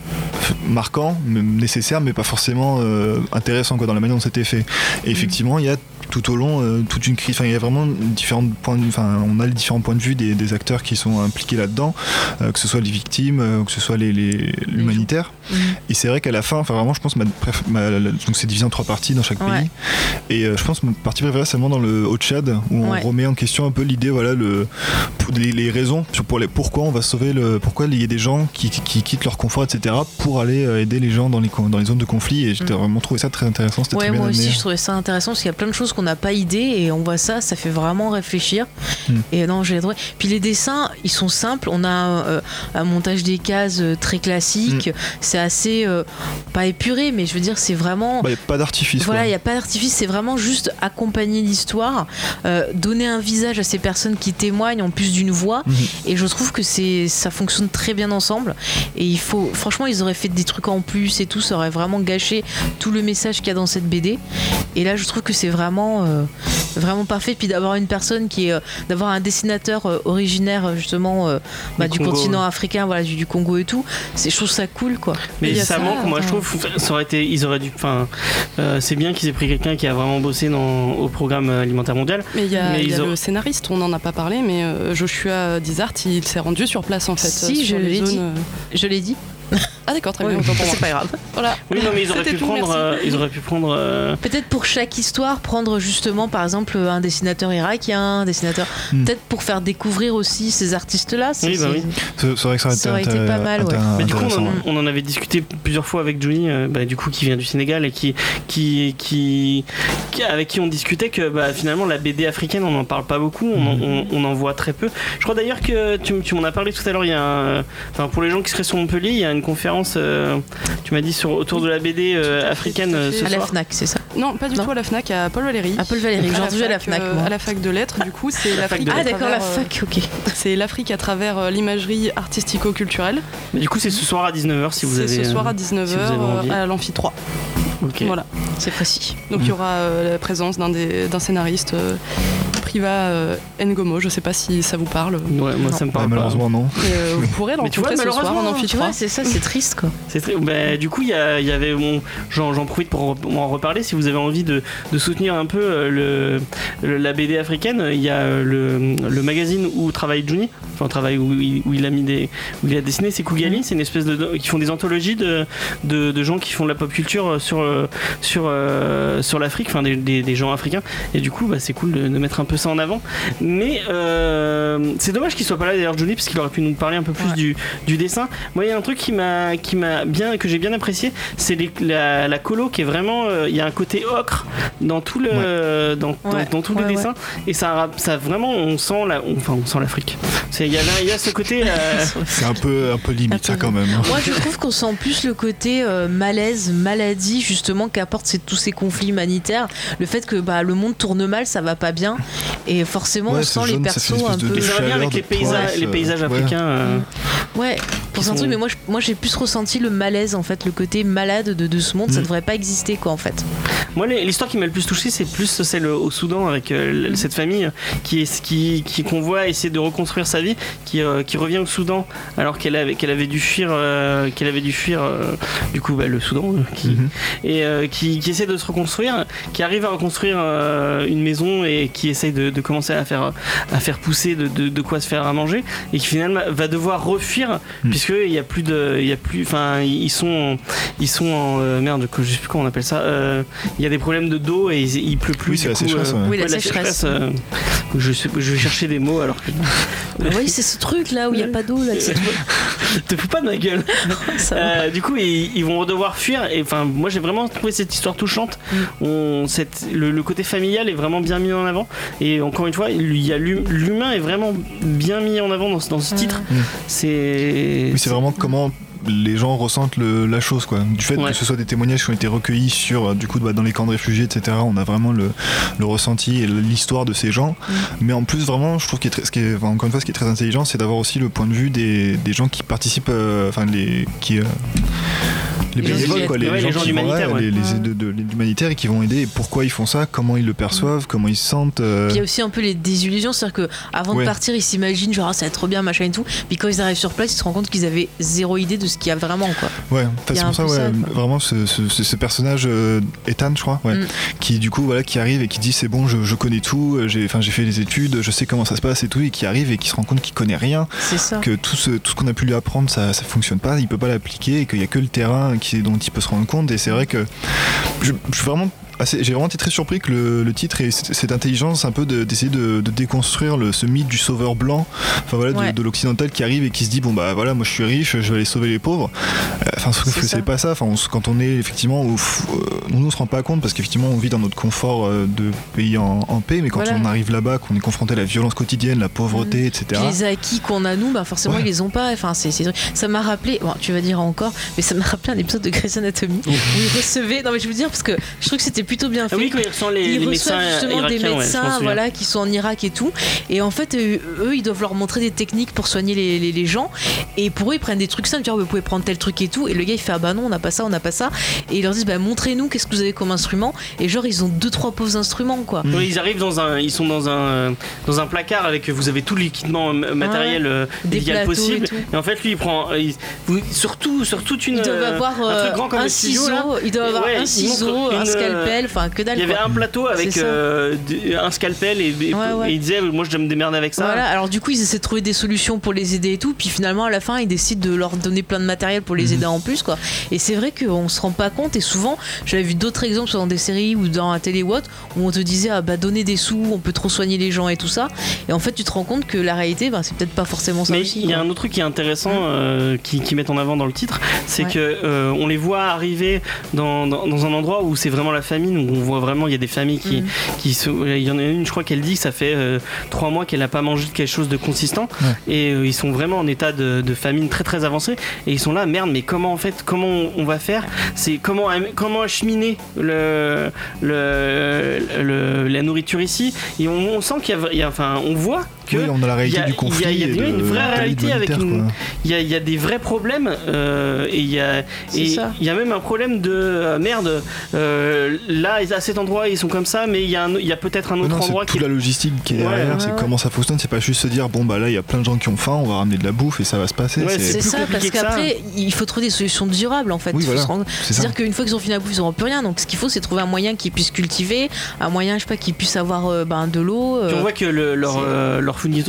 marquant nécessaire mais pas forcément euh, intéressant quoi dans la manière dont c'était fait et effectivement il y a tout au long euh, toute une crise enfin il y a vraiment différents points de- enfin on a les différents points de vue des, des acteurs qui sont impliqués là-dedans euh, que ce soit les victimes euh, que ce soit les, l'humanitaire et c'est vrai qu'à la fin enfin vraiment je pense ma, préf- ma- la- donc c'est divisé en trois parties dans chaque Ouais. pays et je pense que ma partie préférée c'est vraiment dans le haut Tchad où on Ouais. remet en question un peu l'idée voilà le les, les raisons pour les pourquoi on va sauver le pourquoi il y a des gens qui, qui quittent leur confort etc pour aller aider les gens dans les dans les zones de conflit et j'ai Mm. vraiment trouvé ça très intéressant c'était Ouais, très bien moi aussi je trouvais ça intéressant parce qu'il y a plein de choses qu'on n'a pas idée et on voit ça, ça fait vraiment réfléchir. Mm. Et non, j'ai adoré. Puis les dessins, ils sont simples. On a euh, un montage des cases euh, très classique. C'est assez euh, pas épuré, mais je veux dire, c'est vraiment. Bah, a pas d'artifice. Voilà, il n'y a pas d'artifice, c'est vraiment juste accompagner l'histoire, euh, donner un visage à ces personnes qui témoignent en plus d'une voix. Mhm. Et je trouve que c'est ça fonctionne très bien ensemble. Et il faut, franchement, ils auraient fait des trucs en plus et tout, ça aurait vraiment gâché tout le message qu'il y a dans cette BD. Et là, je trouve que c'est vraiment, euh, vraiment parfait. Puis d'avoir une personne qui est, euh, d'avoir un dessinateur euh, originaire euh, justement euh, bah, du Congo, continent ouais. africain, voilà, du, du Congo et tout. C'est, je trouve ça cool, quoi. Mais ça ça, manque, moi je trouve, ça aurait été, ils auraient dû, enfin, euh, c'est bien qu'ils aient pris quelqu'un qui a vraiment bossé dans, au programme alimentaire mondial. Mais il y a, Mais il y a ils ont- le scénariste, on n'en a pas parlé, mais euh, Joshua Dizart, il s'est rendu sur place en fait. Si, euh, je l'ai dit. euh. Je l'ai dit. Ah d'accord, très Oui, bien, moi. c'est pas grave. Voilà. Oui, non, mais ils auraient C'était pu tout, prendre, merci. euh, ils auraient pu prendre. euh, Peut-être pour chaque histoire, prendre justement par exemple un dessinateur irakien, un dessinateur. Hmm. Peut-être pour faire découvrir aussi ces artistes-là. Oui, bah c'est- oui. C'est vrai que ça aurait, Ça aurait été pas mal, ouais. Mais du coup, on en, on en avait discuté plusieurs fois avec Johnny, euh, bah, du coup, qui vient du Sénégal et qui, qui, qui, qui- avec qui on discutait que bah, finalement la BD africaine, on n'en parle pas beaucoup, on, en- on- on en voit très peu. Je crois d'ailleurs que tu, tu m'en as parlé tout à l'heure. Il y a, un- enfin, pour les gens qui seraient sur Montpellier, il y a une conférence. Euh, tu m'as dit sur autour de la BD euh, africaine à euh, ce À la soir. Fnac, c'est ça. Non, pas du Non. tout à la Fnac, à Paul Valéry. À Paul Valéry, j'ai entendu à la Fnac. euh, moi. à la fac de lettres, du coup, c'est l'Afrique. Ah d'accord, la travers, fac, ok. C'est l'Afrique à travers euh, l'imagerie artistico-culturelle. Mais du coup, c'est ce soir à 19h si vous C'est avez. ce soir à 19h si vous avez envie. à l'Amphi 3. ok. Voilà. C'est précis. Donc il y aura euh, la présence d'un des- d'un scénariste, euh, Priva euh, Ngomo. Je sais pas si ça vous parle. Ouais, moi ça me Ouais, parle pas. malheureusement, non. Mais euh, vous pourrez rencontrer ce soir en malheureusement, Amphi Tu 3. vois, c'est ça, c'est triste quoi. C'est très- bah, du coup, il y, y avait. Bon, j'en, j'en profite pour en- reparler. Si vous avez envie de, de soutenir un peu euh, le, le- la BD africaine, il y a le, le magazine où travaille Juni, enfin, travaille où, il- où il a mis des, où il a dessiné, c'est Kugali. C'est une espèce de. qui font des anthologies de, de, de gens qui font de la pop culture sur, sur, sur l'Afrique, enfin des, des- des gens africains. Et du coup, bah, c'est cool de, de mettre un peu ça en avant. Mais euh, c'est dommage qu'il soit pas là d'ailleurs, Johnny, parce qu'il aurait pu nous parler un peu plus Ouais. du, du dessin. Moi, il y a un truc qui m'a, qui m'a bien, que j'ai bien apprécié, c'est la, la colo qui est vraiment, euh, il y a un côté ocre dans tout le, dans, dans- Ouais. dans tous Ouais, les dessins, et ça, ça vraiment, on sent la, on- enfin, on sent l'Afrique. C'est, il y a, là- il y a ce côté. euh, C'est un peu, un peu limite, ça, quand même. hein. Moi, je trouve qu'on sent plus le côté euh, malaise, maladie, justement, qu'apportent ces- tous ces conflits humanitaires. Le fait que bah, le monde tourne mal, ça va pas bien. Et forcément, Ouais, on sent les jaune, persos un peu. mais ça va bien avec les paysages, les euh, africains. euh, Ouais, pour un truc, mais moi, je- moi j'ai plus ressenti le malaise, en fait, le côté malade de, de ce monde. Ça Mm. devrait pas exister, quoi, en fait. Moi, l'histoire qui m'a le plus touché, c'est plus celle au Soudan avec euh, l- cette famille qui est qui qui qu'on voit essayer de reconstruire sa vie, qui, euh, qui revient au Soudan alors qu'elle avait qu'elle avait dû fuir euh, qu'elle avait dû fuir euh, du coup bah, le Soudan euh, qui, Mhm. et euh, qui, qui essaie de se reconstruire, qui arrive à reconstruire euh, une maison et qui essaye de, de commencer à faire à faire pousser de, de, de quoi se faire à manger et qui finalement va devoir refuir Mm. puisque il y a plus de il y a plus enfin ils sont ils sont en euh, merde je sais plus comment on appelle ça euh, il y a des problèmes de dos et il, il pleut plus Oui, c'est la sécheresse, euh, ouais. Oui, la ouais, sécheresse. euh, je, je vais chercher des mots alors que oui, c'est ce truc là où il y a pas d'eau, là. te fous pas de ma gueule. Euh, du coup, ils, ils vont devoir fuir. Et enfin, moi, j'ai vraiment trouvé cette histoire touchante. Mm. On, cette, le, le côté familial est vraiment bien mis en avant. Et encore une fois, il y a l'hum- l'humain est vraiment bien mis en avant dans, ce- dans ce titre. Mm. C'est. Oui, c'est vraiment comment les gens ressentent le- la chose quoi. Du fait Ouais. que ce soit des témoignages qui ont été recueillis sur euh, du coup bah, dans les camps de réfugiés etc. On a vraiment le, le ressenti et l'histoire de ces gens. Mais en plus vraiment je trouve qu'il est très- ce qui est enfin, encore une fois ce qui est très intelligent c'est d'avoir aussi le point de vue des, des gens qui participent euh, enfin les qui euh, les bénévoles quoi, les, Ouais, gens les gens qui vont humanitaires, là, ouais. les, de, de- humanitaires et qui vont aider et pourquoi ils font ça, comment ils le perçoivent, comment ils se sentent. euh, Puis il y a aussi un peu les désillusions, c'est-à-dire que avant Ouais. de partir, ils s'imaginent genre ah, ça va être trop bien, machin et tout. Puis quand ils arrivent sur place, ils se rendent compte qu'ils avaient zéro idée de ce qu'il y a vraiment, quoi. Ouais, c'est pour ça, ça, vraiment ce, ce, personnage euh, Ethan, je crois, Mm. qui du coup voilà, qui arrive et qui dit c'est bon, je, je connais tout, euh, j'ai, enfin j'ai fait les études, je sais comment ça se passe et tout, et qui arrive et qui se rend compte qu'il connaît rien, ça. que tout ce, tout ce qu'on a pu lui apprendre, ça, ça fonctionne pas, il peut pas l'appliquer et qu'il y a que le terrain dont il peut se rendre compte. Et c'est vrai que je, je suis vraiment assez- j'ai vraiment été très surpris que le, le titre ait cette intelligence un peu de- d'essayer de, de déconstruire le, ce mythe du sauveur blanc, enfin voilà, de- Ouais. de, l'occidental qui arrive et qui se dit bon bah voilà, moi je suis riche, je vais aller sauver les pauvres. Euh, Enfin, sauf C'est que ça. c'est pas ça. Enfin, on quand on est effectivement, au euh, nous on se rend pas compte parce qu'effectivement on vit dans notre confort euh, de pays en, en paix, mais quand Voilà. on arrive là-bas, qu'on est confronté à la violence quotidienne, la pauvreté, etc. Puis les acquis qu'on a nous, bah forcément Ouais. ils les ont pas. Enfin, c'est, c'est- ça m'a rappelé. Bon, tu vas dire encore, mais ça m'a rappelé un épisode de Grey's Anatomy où ils recevaient. Non, mais je veux dire parce que je trouve que c'était plutôt bien fait. Ah oui, quand ils reçoivent les, ils les médecins reçoivent justement des irakiens, médecins voilà, qui sont en Irak et tout. Et en fait, euh, eux, ils doivent leur montrer des techniques pour soigner les, les- les gens. Et pour eux, ils prennent des trucs simples. Genre, vous pouvez prendre tel truc et tout. Et le gars, il fait Ah bah non, on n'a pas ça, on n'a pas ça. Et ils leur disent Bah montrez-nous, qu'est-ce que vous avez comme instrument. Et genre, ils ont deux, trois pauvres instruments, quoi. Ils arrivent dans un, ils sont dans un, euh, dans un placard avec vous avez tout l'équipement euh, matériel euh, Des légal possible. et en fait, lui, il prend, euh, il- vous- surtout, sur toute une, Ils doivent euh, avoir un euh, truc grand comme un le studio, ciseau, là. ils doivent avoir Ouais, un ciseau, une, scalpel, enfin que dalle. Il y avait quoi. un plateau avec euh, un scalpel et, et- Ouais, ouais. et il disait moi je dois me démerder avec ça. Voilà, alors du coup ils essaient de trouver des solutions pour les aider et tout, puis finalement à la fin ils décident de leur donner plein de matériel pour les Mhm. aider en plus quoi. Et c'est vrai qu'on se rend pas compte et souvent j'avais vu d'autres exemples soit dans des séries ou dans la télé ou autre, où on te disait ah bah donner des sous, on peut trop soigner les gens et tout ça. Et en fait tu te rends compte que la réalité bah, c'est peut-être pas forcément ça Mais il y a un autre truc qui est intéressant euh, qui, qui met en avant dans le titre, c'est Ouais. que euh, on les voit arriver dans, dans, dans un endroit où c'est vraiment la famine, où on voit vraiment il y a des familles qui, qui se, il y en a une, je crois qu'elle dit que ça fait euh, trois mois qu'elle n'a pas mangé de quelque chose de consistant, Ouais. et euh, ils sont vraiment en état de, de famine très très avancé, et ils sont là merde, mais comment en fait comment on, on va faire? C'est comment comment acheminer le, le, le- la nourriture ici, et on, on sent qu'il y y a- enfin on voit que Oui, on a la réalité y a- du conflit. il y a- il y a et une de- vraie réalité avec il y a, y des vrais problèmes euh, et il y a C'est et ça. il y a même un problème de euh, merde euh, là à cet endroit ils sont comme ça mais il y a, y peut-être un autre non, endroit c'est qui toute la logistique qui est derrière, ouais, c'est ouais. comment ça fonctionne, c'est pas juste se dire bon bah là il y a plein de gens qui ont faim, on va ramener de la bouffe et ça va se passer. Ouais, c'est- C'est plus ça, parce qu'après, il faut trouver des solutions durables en fait. Oui, Faut voilà. se rendre- c'est ça. C'est-à-dire qu'une fois qu'ils ont fini la bouffe, ils n'auront plus rien. Donc ce qu'il faut, c'est trouver un moyen qu'ils puissent cultiver, un moyen, je sais pas, qu'ils puissent avoir euh, ben, de l'eau. Puis euh, on voit que le- leur, euh,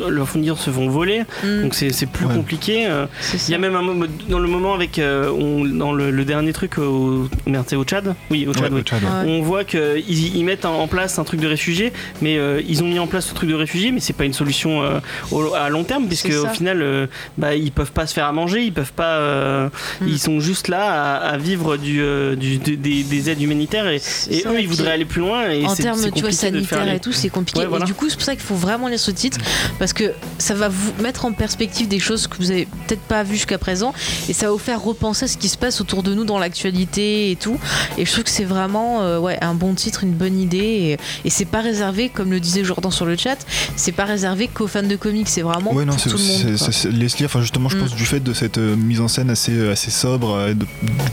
leurs fournitures se font voler, hmm, donc c'est c'est plus Ouais. compliqué. euh. Il y a même un moment, dans le moment avec, euh, on- dans le, le dernier truc au, merde, c'est au Tchad? Oui, au Tchad, Ouais, oui. au Tchad, ouais. Ouais. On voit qu'ils ils mettent en place un truc de réfugié, mais euh, ils ont mis en place ce truc de réfugié, mais c'est pas une solution euh, au- à long terme, puisque au final, euh, bah, ils peuvent pas se faire à manger, ils peuvent pas, euh, Mm. ils sont juste là à, à vivre du, du- de- des, des aides humanitaires et, eux ils voudraient aller plus loin. Et en termes tu vois sanitaires et tout c'est compliqué Ouais, voilà. et du coup c'est pour ça qu'il faut vraiment lire ce titre parce que ça va vous mettre en perspective des choses que vous avez peut-être pas vues jusqu'à présent et ça va vous faire repenser à ce qui se passe autour de nous dans l'actualité et tout et je trouve que c'est vraiment euh, ouais un bon titre une bonne idée et, et c'est pas réservé comme le disait Jordan sur le chat c'est pas réservé qu'aux fans de comics c'est vraiment Ouais, non, pour c'est tout le monde Leslie, enfin justement, je Mm. pense du fait de cette euh, mise en scène assez, euh, assez sobre, de, de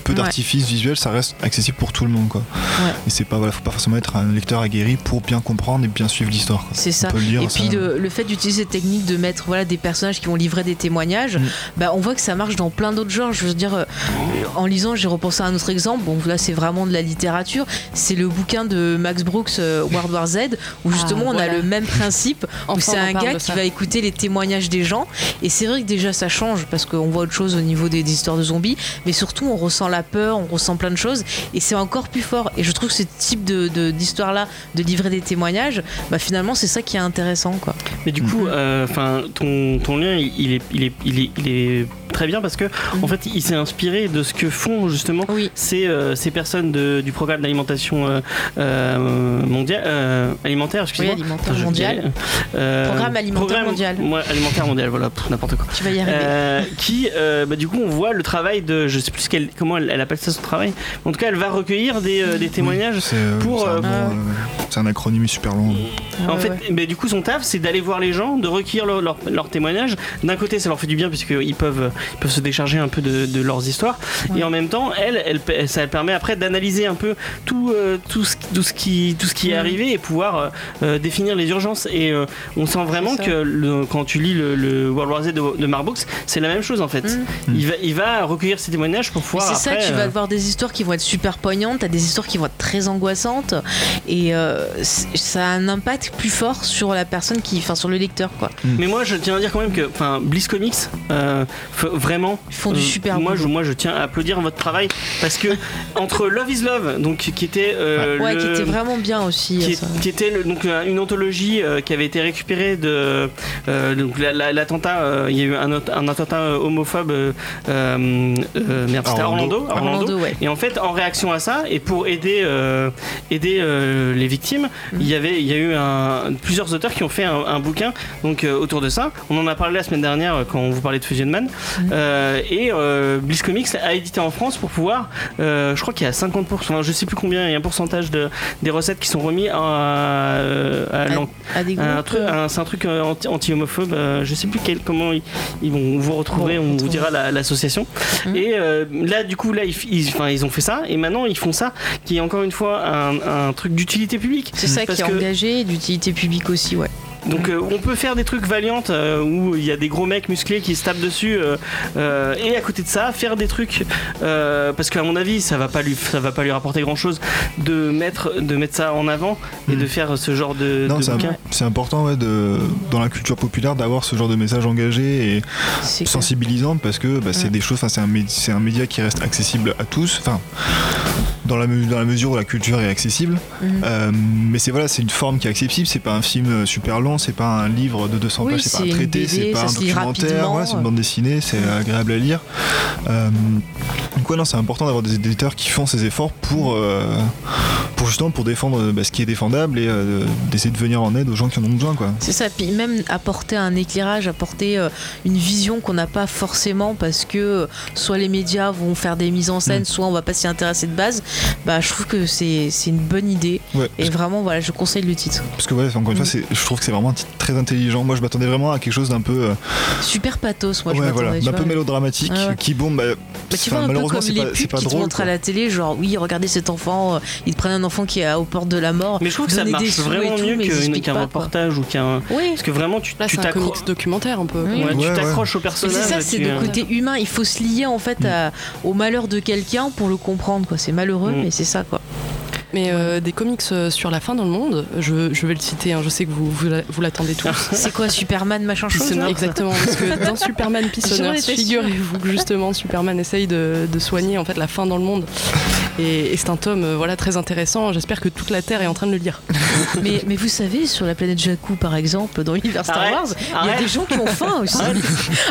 peu Ouais. d'artifices visuels, ça reste accessible pour tout le monde, quoi. Ouais. Et c'est pas, voilà, faut pas forcément être un lecteur aguerri pour bien comprendre et bien suivre l'histoire. C'est ça. On peut lire, Et puis ça- le, le fait d'utiliser cette technique de mettre voilà, des personnages qui vont livrer des témoignages, Mm. bah, on voit que ça marche dans plein d'autres genres. Je veux dire, euh, en lisant, j'ai repensé à un autre exemple. Bon, là, c'est vraiment de la littérature. C'est le bouquin de Max Brooks, euh, World War Z, où justement, Ah, on voilà. a le même principe, où c'est on un gars qui va écouter les témoignages des gens. Et c'est vrai que déjà, ça change, parce qu'on voit autre chose au niveau des, des histoires de zombies, mais surtout, on ressent la peur, on ressent plein de choses, et c'est encore plus fort. Et je trouve que ce type de- de- d'histoire-là, de, livrer des témoignages, bah, finalement, c'est ça qui est intéressant, quoi. Mais du coup, euh, enfin, ton, ton lien, il est, il est, il est, il est très bien parce que en fait, il s'est inspiré de ce que font justement Oui. ces, euh, ces personnes de- du programme d'alimentation euh, euh, mondial, euh, alimentaire, Oui, excusez-moi. alimentaire je mondial. dirais, euh, Programme alimentaire mondial. Ouais, alimentaire mondial, voilà, n'importe quoi. Tu vas y arriver. Euh, qui, euh, bah, du coup, on voit le travail de, je sais plus quel, comment elle, elle appelle ça son travail. mais En tout cas, elle va recueillir des, euh, des témoignages. C'est euh, pour, c'est un, euh, Ah. euh, acronyme super long. En Ouais, fait, ouais. mais du coup, son taf, c'est d'aller voir les gens, de recueillir leur- leur- leurs témoignages. D'un côté, ça leur fait du bien puisqu'ils peuvent, ils peuvent se décharger un peu de, de leurs histoires. Ouais. Et en même temps, elle, elle, ça permet après d'analyser un peu tout, euh, tout, ce, tout, ce qui, tout ce qui est arrivé et pouvoir euh, euh, définir les urgences. Et euh, on sent vraiment que le- quand tu lis le, le World War Z de, de Mark Brooks, c'est la même chose en fait. Mhm. Il, va, il va recueillir ces témoignages pour pouvoir. c'est ça, tu vas euh, voir des histoires qui vont être super poignantes, t'as des histoires qui vont être très angoissantes, et ça a un impact plus fort sur la personne qui, enfin sur le lecteur quoi. Mais moi, je tiens à dire quand même que, enfin, Bliss Comics, euh, faut, vraiment, Ils font du euh, super moi, je, boulot. moi, je tiens à applaudir votre travail parce que entre Love is Love, donc qui était euh, Ouais, le- qui était vraiment bien aussi. qui, ça. qui était le- donc une anthologie euh, qui avait été récupérée de euh, donc la- la- l'attentat euh, il y a eu un, attentat homophobe euh, euh, euh, merde c'était à Orlando. Orlando, Orlando, ouais. et en fait en réaction à ça et pour aider euh, aider euh, les victimes Mhm. il y avait il y a eu un- plusieurs auteurs qui ont fait un, un bouquin donc euh, autour de ça on en a parlé la semaine dernière euh, quand on vous parlait de Fusion Man. Euh, et Bliss Comics a édité en France pour pouvoir je crois qu'il y a 50% enfin, je sais plus combien il y a un pourcentage de, des recettes qui sont remis à, à des un truc, c'est un truc anti- anti-homophobe. je sais plus quel, comment ils, ils vont vous retrouver. On vous dira la- l'association. Mhm. Et euh, là, du coup, là, ils, ils- enfin, ils ont fait ça. Et maintenant, ils font ça, qui est encore une fois un, un truc d'utilité publique. C'est ça qui est que- engagé d'utilité publique aussi, ouais. Donc, euh, on peut faire des trucs valiantes euh, où il y a des gros mecs musclés qui se tapent dessus. euh, euh, et à côté de ça, faire des trucs euh, parce qu'à mon avis, ça va pas lui, ça va pas lui rapporter grand chose de mettre, de mettre ça en avant et de faire ce genre de, Non, de c'est bouquin. imp- c'est important ouais, de, dans la culture populaire d'avoir ce genre de message engagé et sensibilisant parce que bah, c'est Ouais. des choses, enfin, c'est un, un média qui reste accessible à tous, enfin, dans la, me- dans la mesure où la culture est accessible. Euh, mais c'est voilà, c'est une forme qui est accessible, c'est pas un film super long, c'est pas un livre de 200 Oui, pages, c'est pas un traité, c'est pas un documentaire, voilà, c'est une bande dessinée, c'est agréable à lire. Euh, donc ouais, non, c'est important d'avoir des éditeurs qui font ces efforts pour, euh, pour justement pour défendre euh, bah, ce qui est défendable et euh, d'essayer de venir en aide aux gens qui en ont besoin, quoi. C'est ça, puis même apporter un éclairage, apporter une vision qu'on n'a pas forcément parce que soit les médias vont faire des mises en scène, Mm. soit on va pas s'y intéresser de base, bah je trouve que c'est c'est une bonne idée Ouais, et vraiment voilà, je conseille le titre. Parce que ouais, encore une fois, Mm. c'est- je trouve que c'est vraiment un titre très intelligent. Moi, je m'attendais vraiment à quelque chose d'un peu, euh, Super pathos, moi je ouais, m'attendais, voilà, vois. peu mélodramatique, Ouais, ouais. qui bon, bah, Bah, tu vois, un malheureusement, c'est pas, pas qui drôle. à la télé, genre oui, regardez cet enfant, euh, ils te prennent un enfant qui est aux portes de la mort. Mais je trouve que ça marche vraiment tout, mieux qu'un reportage ou qu'un. Oui, Parce que vraiment, tu un t'accroches. documentaire un peu. Tu t'accroches au personnage. c'est ça, c'est le côté humain. Il faut se lier en fait à- au malheur de quelqu'un pour le comprendre. quoi. C'est malheureux, Mm. mais c'est ça quoi. Mais euh, des comics euh, sur la fin dans le monde, je, je vais le citer, hein, je sais que vous, vous, la- vous l'attendez tous. C'est quoi Superman machin chose Exactement, parce que dans Superman Peace figurez-vous que justement Superman essaye de, de soigner en fait la fin dans le monde. Et, et c'est un tome euh, voilà très intéressant. J'espère que toute la Terre est en train de le lire. mais, mais vous savez, sur la planète Jakku par exemple, dans l'univers Star Wars, il y a des gens qui ont faim aussi.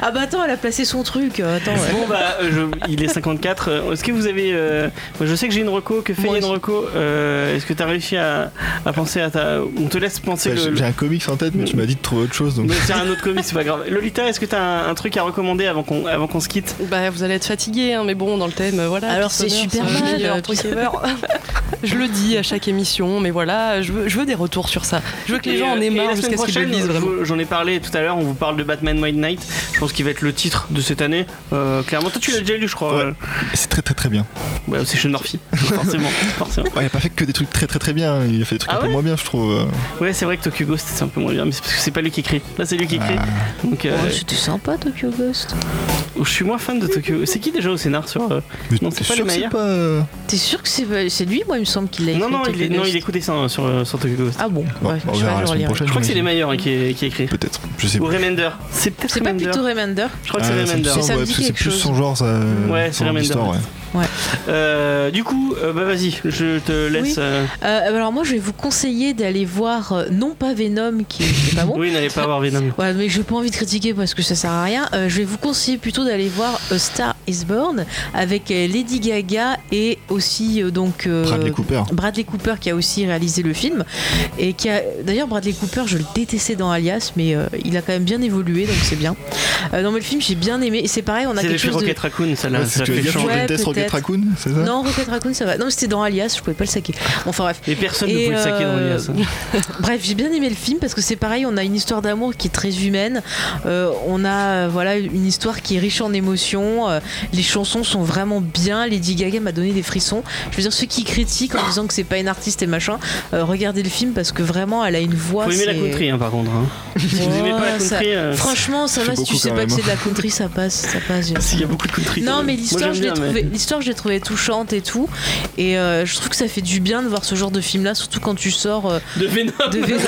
ah bah attends, elle a placé son truc. euh, Attends, ouais. Bon bah, euh, je- il est 54. Euh, Est-ce que vous avez. euh, moi, je sais que j'ai une reco, que fait une reco. Euh, Est-ce que tu as réussi à, à penser à ta. On te laisse penser Enfin, le. j'ai- un comics en tête, mais tu m'as dit de trouver autre chose, donc. Mais c'est un autre comic, c'est pas grave. Lolita, est-ce que tu as un, un truc à recommander avant qu'on avant qu'on se quitte? Bah vous allez être fatigué, hein, mais bon dans le thème voilà. Alors, c'est Superman, euh, truc ever. je le dis à chaque émission, mais voilà, je veux, je veux des retours sur ça. Je veux que les Et, gens en euh, aient et marre jusqu'à ce qu'ils le prochaine, lisent vraiment. je- J'en ai parlé tout à l'heure, on vous parle de Batman White Knight. Je pense qu'il va être le titre de cette année. Euh, clairement, toi tu l'as déjà lu, je crois. Ouais. euh. C'est très très très bien. Ouais, c'est Sean Murphy, forcément. forcément. Ouais, il a pas fait que des trucs très très très bien, il a fait des trucs Ah un peu moins bien, je trouve. euh. Ouais, c'est vrai que Tokyo Ghost c'est un peu moins bien, mais c'est parce que c'est pas lui qui écrit. Là, c'est lui qui écrit. Ah. Donc, euh, Oh, C'était sympa Tokyo Ghost. je suis moins fan de Tokyo. C'est qui déjà au scénar sur. euh, Mais Non, c'est pas sûr le meilleur. pas. Euh, T'es sûr que c'est c'est lui Moi il me semble qu'il l'a écrit. Non, non, il, est, non, Ghost. il écoutait ça hein, sur, euh, sur Tokyo Ghost. Ah bon, Bon, ouais, on je verra la je semaine relirai. prochaine. je crois que c'est les meilleurs hein, qui, qui écrit. Peut-être, je sais Ou pas. Remender. C'est peut-être C'est pas plutôt Remender Je crois que c'est Remender. c'est quelque plus chose. son genre, ça. Ouais, c'est Remender, ouais. ouais. Euh, du coup, euh, bah vas-y, je te laisse. Oui. euh, Euh, alors moi je vais vous conseiller d'aller voir non pas Venom qui est pas bon. Oui, n'allez pas voir Venom. Ouais, mais j'ai pas envie de critiquer parce que ça sert à rien. Euh, je vais vous conseiller plutôt d'aller voir A Star Is Born avec Lady Gaga et aussi euh, donc euh, Bradley Cooper. Bradley Cooper qui a aussi réalisé le film et qui a d'ailleurs Bradley Cooper je le détestais dans Alias mais euh, il a quand même bien évolué donc c'est bien. Euh, non mais le film j'ai bien aimé c'est pareil on a C'est quelque chose de Rocket Raccoon, ça, Ouais, là, c'est ça fait Rocket. Raccoon, c'est ça non Rocket Raccoon ça va non c'était dans Alias je pouvais pas le saquer enfin bref Et personne ne pouvait le saquer dans euh, l'IAS. Bref, j'ai bien aimé le film parce que c'est pareil, on a une histoire d'amour qui est très humaine. Euh, on a euh, voilà une histoire qui est riche en émotions. Euh, les chansons sont vraiment bien. Lady Gaga m'a donné des frissons. Je veux dire ceux qui critiquent en disant que c'est pas une artiste et machin, euh, regardez le film parce que vraiment elle a une voix. Faut aimer la country, hein, par contre. hein. Si vous aimez pas la ça- country, euh, Franchement, ça va si tu sais pas que c'est de la country, ça passe, ça passe. s'il y a beaucoup de country. Non, mais l'histoire, je l'ai bien, mais- trouvé, l'histoire, l'ai trouvée touchante et tout. Et euh, je trouve que ça fait du bien de voir ce genre de film là, surtout quand tu sors euh, De Venom. de Venom.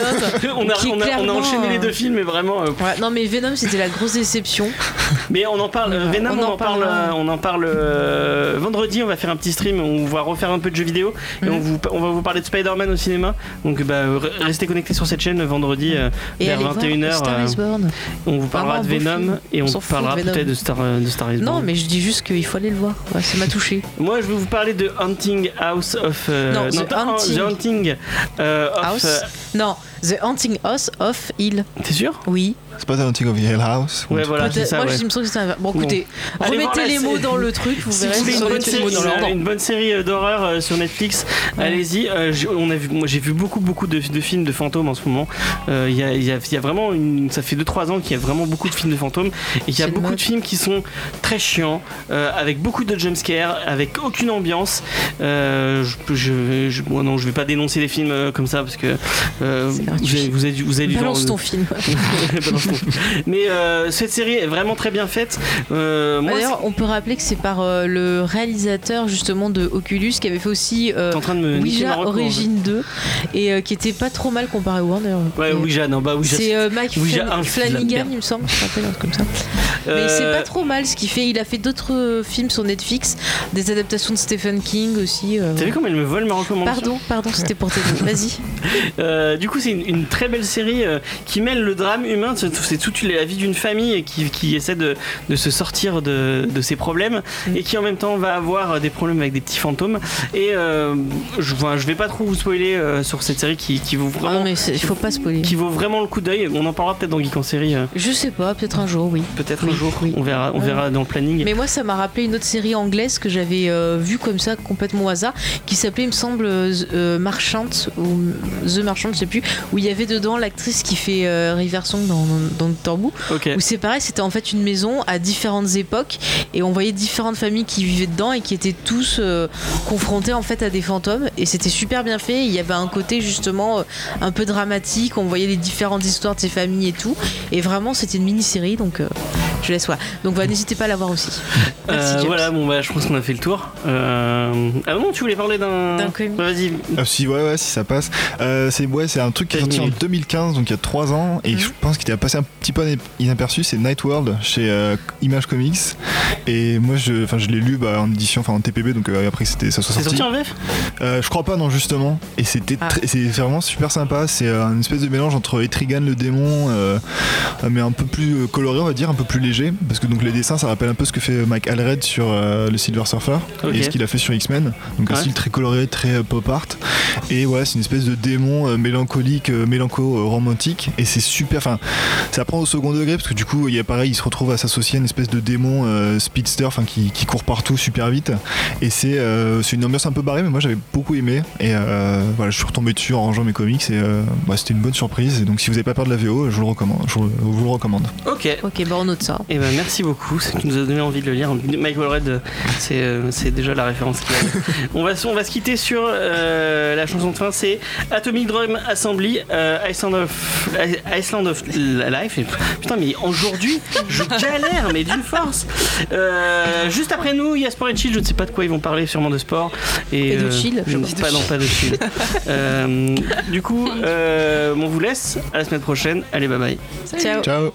on, a, qui est on, a, on a clairement, enchaîné les euh, deux films, mais vraiment. euh, Ouais, non mais Venom c'était la grosse déception. Mais on en parle, euh, Venom, on on, en en parle, euh, on en parle euh, vendredi. On va faire un petit stream, on va refaire un peu de jeux vidéo et Mhm. on, vous, on va vous parler de Spider-Man au cinéma. Donc bah, euh, restez connectés sur cette chaîne vendredi euh, Et vers allez voir 21h. Star is Born. on vous parlera de Venom et on, parlera peut-être de Star, euh, de Star is Non Born. mais je dis juste qu'il faut aller le voir. Ouais, ça m'a touché. Moi, je vais vous parler de Hunting House of. euh, Non, The pas Hunting. The Hunting euh, of. House? euh, Non, The Haunting House of Hill. T'es sûr? Oui. C'est pas The Hunting of the Hill House? Ouais, voilà, c'est ça. Moi ouais. je me sens que c'était un. Bon Bon. écoutez, remettez les mots dans le truc, vous Si verrez. vous une bonne série, dans une, bonne série d'horreur euh, sur Netflix, Ouais. allez-y. Euh, j'ai- on a vu, moi j'ai vu beaucoup beaucoup de, de films de fantômes en ce moment. Euh, Il y, a, il y a- il y a vraiment une, ça fait 2-3 ans qu'il y a vraiment beaucoup de films de fantômes et il y a C'est beaucoup de films qui sont très chiants, euh, avec beaucoup de jumpscares, avec aucune ambiance. Euh, je, je, je- moi, non, je vais pas dénoncer les films comme ça parce que euh, C'est gratuit. vous avez, vous avez, dû Balance voir- ton film. Balance ton film. Mais euh, cette série est vraiment très bien faite. Euh, D'ailleurs, on peut rappeler que c'est par euh, le réalisateur justement de Oculus qui avait fait aussi en train de me ma Ouija. Origin 2 et qui était pas trop mal comparé au Warner. Ouais, Et- Ouija, non, bah Ouija. C'est Mike Ouija Flan- Flanagan, il me semble, je rappelle, comme ça. Mais c'est pas trop mal ce qu'il fait. Il a fait d'autres films sur Netflix, des adaptations de Stephen King aussi. T'as vu comme elle me vole mes recommandations Pardon, pardon, c'était pour t'aider. Vas-y. Du coup, c'est une, une très belle série euh, qui mêle le drame humain. C'est toute la vie d'une famille qui, qui essaie de, de se sortir de, de ses problèmes Mm. et qui en même temps va avoir des problèmes avec des petits fantômes. Et euh, je, enfin, je vais pas trop vous spoiler euh, sur cette série qui, qui vaut Ah vraiment. non, mais c'est- il faut pas spoiler. qui vaut vraiment le coup d'œil. On en parlera peut-être dans Geek en série, Je sais pas, peut-être un jour, oui. peut-être Oui, un jour. oui. On verra, on verra dans le planning. Mais moi, ça m'a rappelé une autre série anglaise que j'avais vue comme ça, complètement au hasard, qui s'appelait, il me semble, euh, euh, Marchant, ou The Marchant, je sais plus, où il y avait dedans l'actrice qui fait euh, River Song dans, dans Doctor Who, où c'est pareil, c'était en fait une maison à différentes époques, et on voyait différentes familles qui vivaient dedans et qui étaient tous euh, confrontés en fait à des fantômes, et c'était super bien fait. Il y avait un côté justement euh, un peu dramatique, on voyait les différentes histoires de ces familles et tout, et vraiment c'était une mini-série, donc euh, je laisse voir. Donc voilà, n'hésitez pas à la voir aussi. Merci, Euh, James. voilà, bon bah je pense qu'on a fait le tour. Euh... Ah non, tu voulais parler d'un. D'un comic. Vas-y. Ah, si, ouais, ouais, si ça passe. Euh, c'est ouais, c'est un truc qui est sorti en 2015, donc il y a 3 ans, et Mhm. je pense qu'il a passé un petit peu inaperçu. C'est Night World chez euh, Image Comics, et moi, je, enfin, je l'ai lu bah, en édition, enfin en TPB, donc euh, après c'était ça soit C'est sorti. sorti en VF Euh, je crois pas, non, justement. Et c'était Ah. très- c'est vraiment super sympa. C'est euh, un espèce de mélange entre Etrigan le démon, euh, mais un peu plus coloré, on va dire, un peu plus léger. Parce que donc les dessins, ça rappelle un peu ce que fait Mike Allred sur euh, le Silver Surfer et ce qu'il a fait sur X-Men. Donc un Ouais. style très coloré, très euh, pop art. Et ouais, c'est une espèce de démon euh, mélancolique, euh, mélanco-romantique. Et c'est super. Enfin, ça prend au second degré parce que du coup, il y a pareil, il se retrouve à s'associer à une espèce de démon euh, speedster, enfin qui, qui court partout super vite. Et c'est euh, c'est une ambiance un peu barrée, mais moi j'avais beaucoup aimé. Et euh, voilà, je suis retombé dessus en rangeant mes comics et euh, bah, c'était une bonne surprise. Et donc si vous n'avez pas peur de la VO, je vous le recommande. Je vous, vous le recommande. Ok. Ok, bah on note ça. Et ben merci beaucoup, ça nous a donné envie de le lire. Michael Red, c'est euh, c'est déjà la référence qu'il a. on, va, se- on va se quitter sur euh, la chanson de fin, c'est Atomic Drum Assembly, euh, Iceland, of, Iceland of Life. Et, putain, mais aujourd'hui, je galère, mais d'une force. Euh, juste après nous, il y a Sport et Chill, je ne sais pas de quoi ils vont parler, sûrement de sport. Et de euh, chill, je non, pense. pas, non, pas de chill. Euh, du coup, euh, on vous laisse, à la semaine prochaine. Allez, bye bye. Ciao. Ciao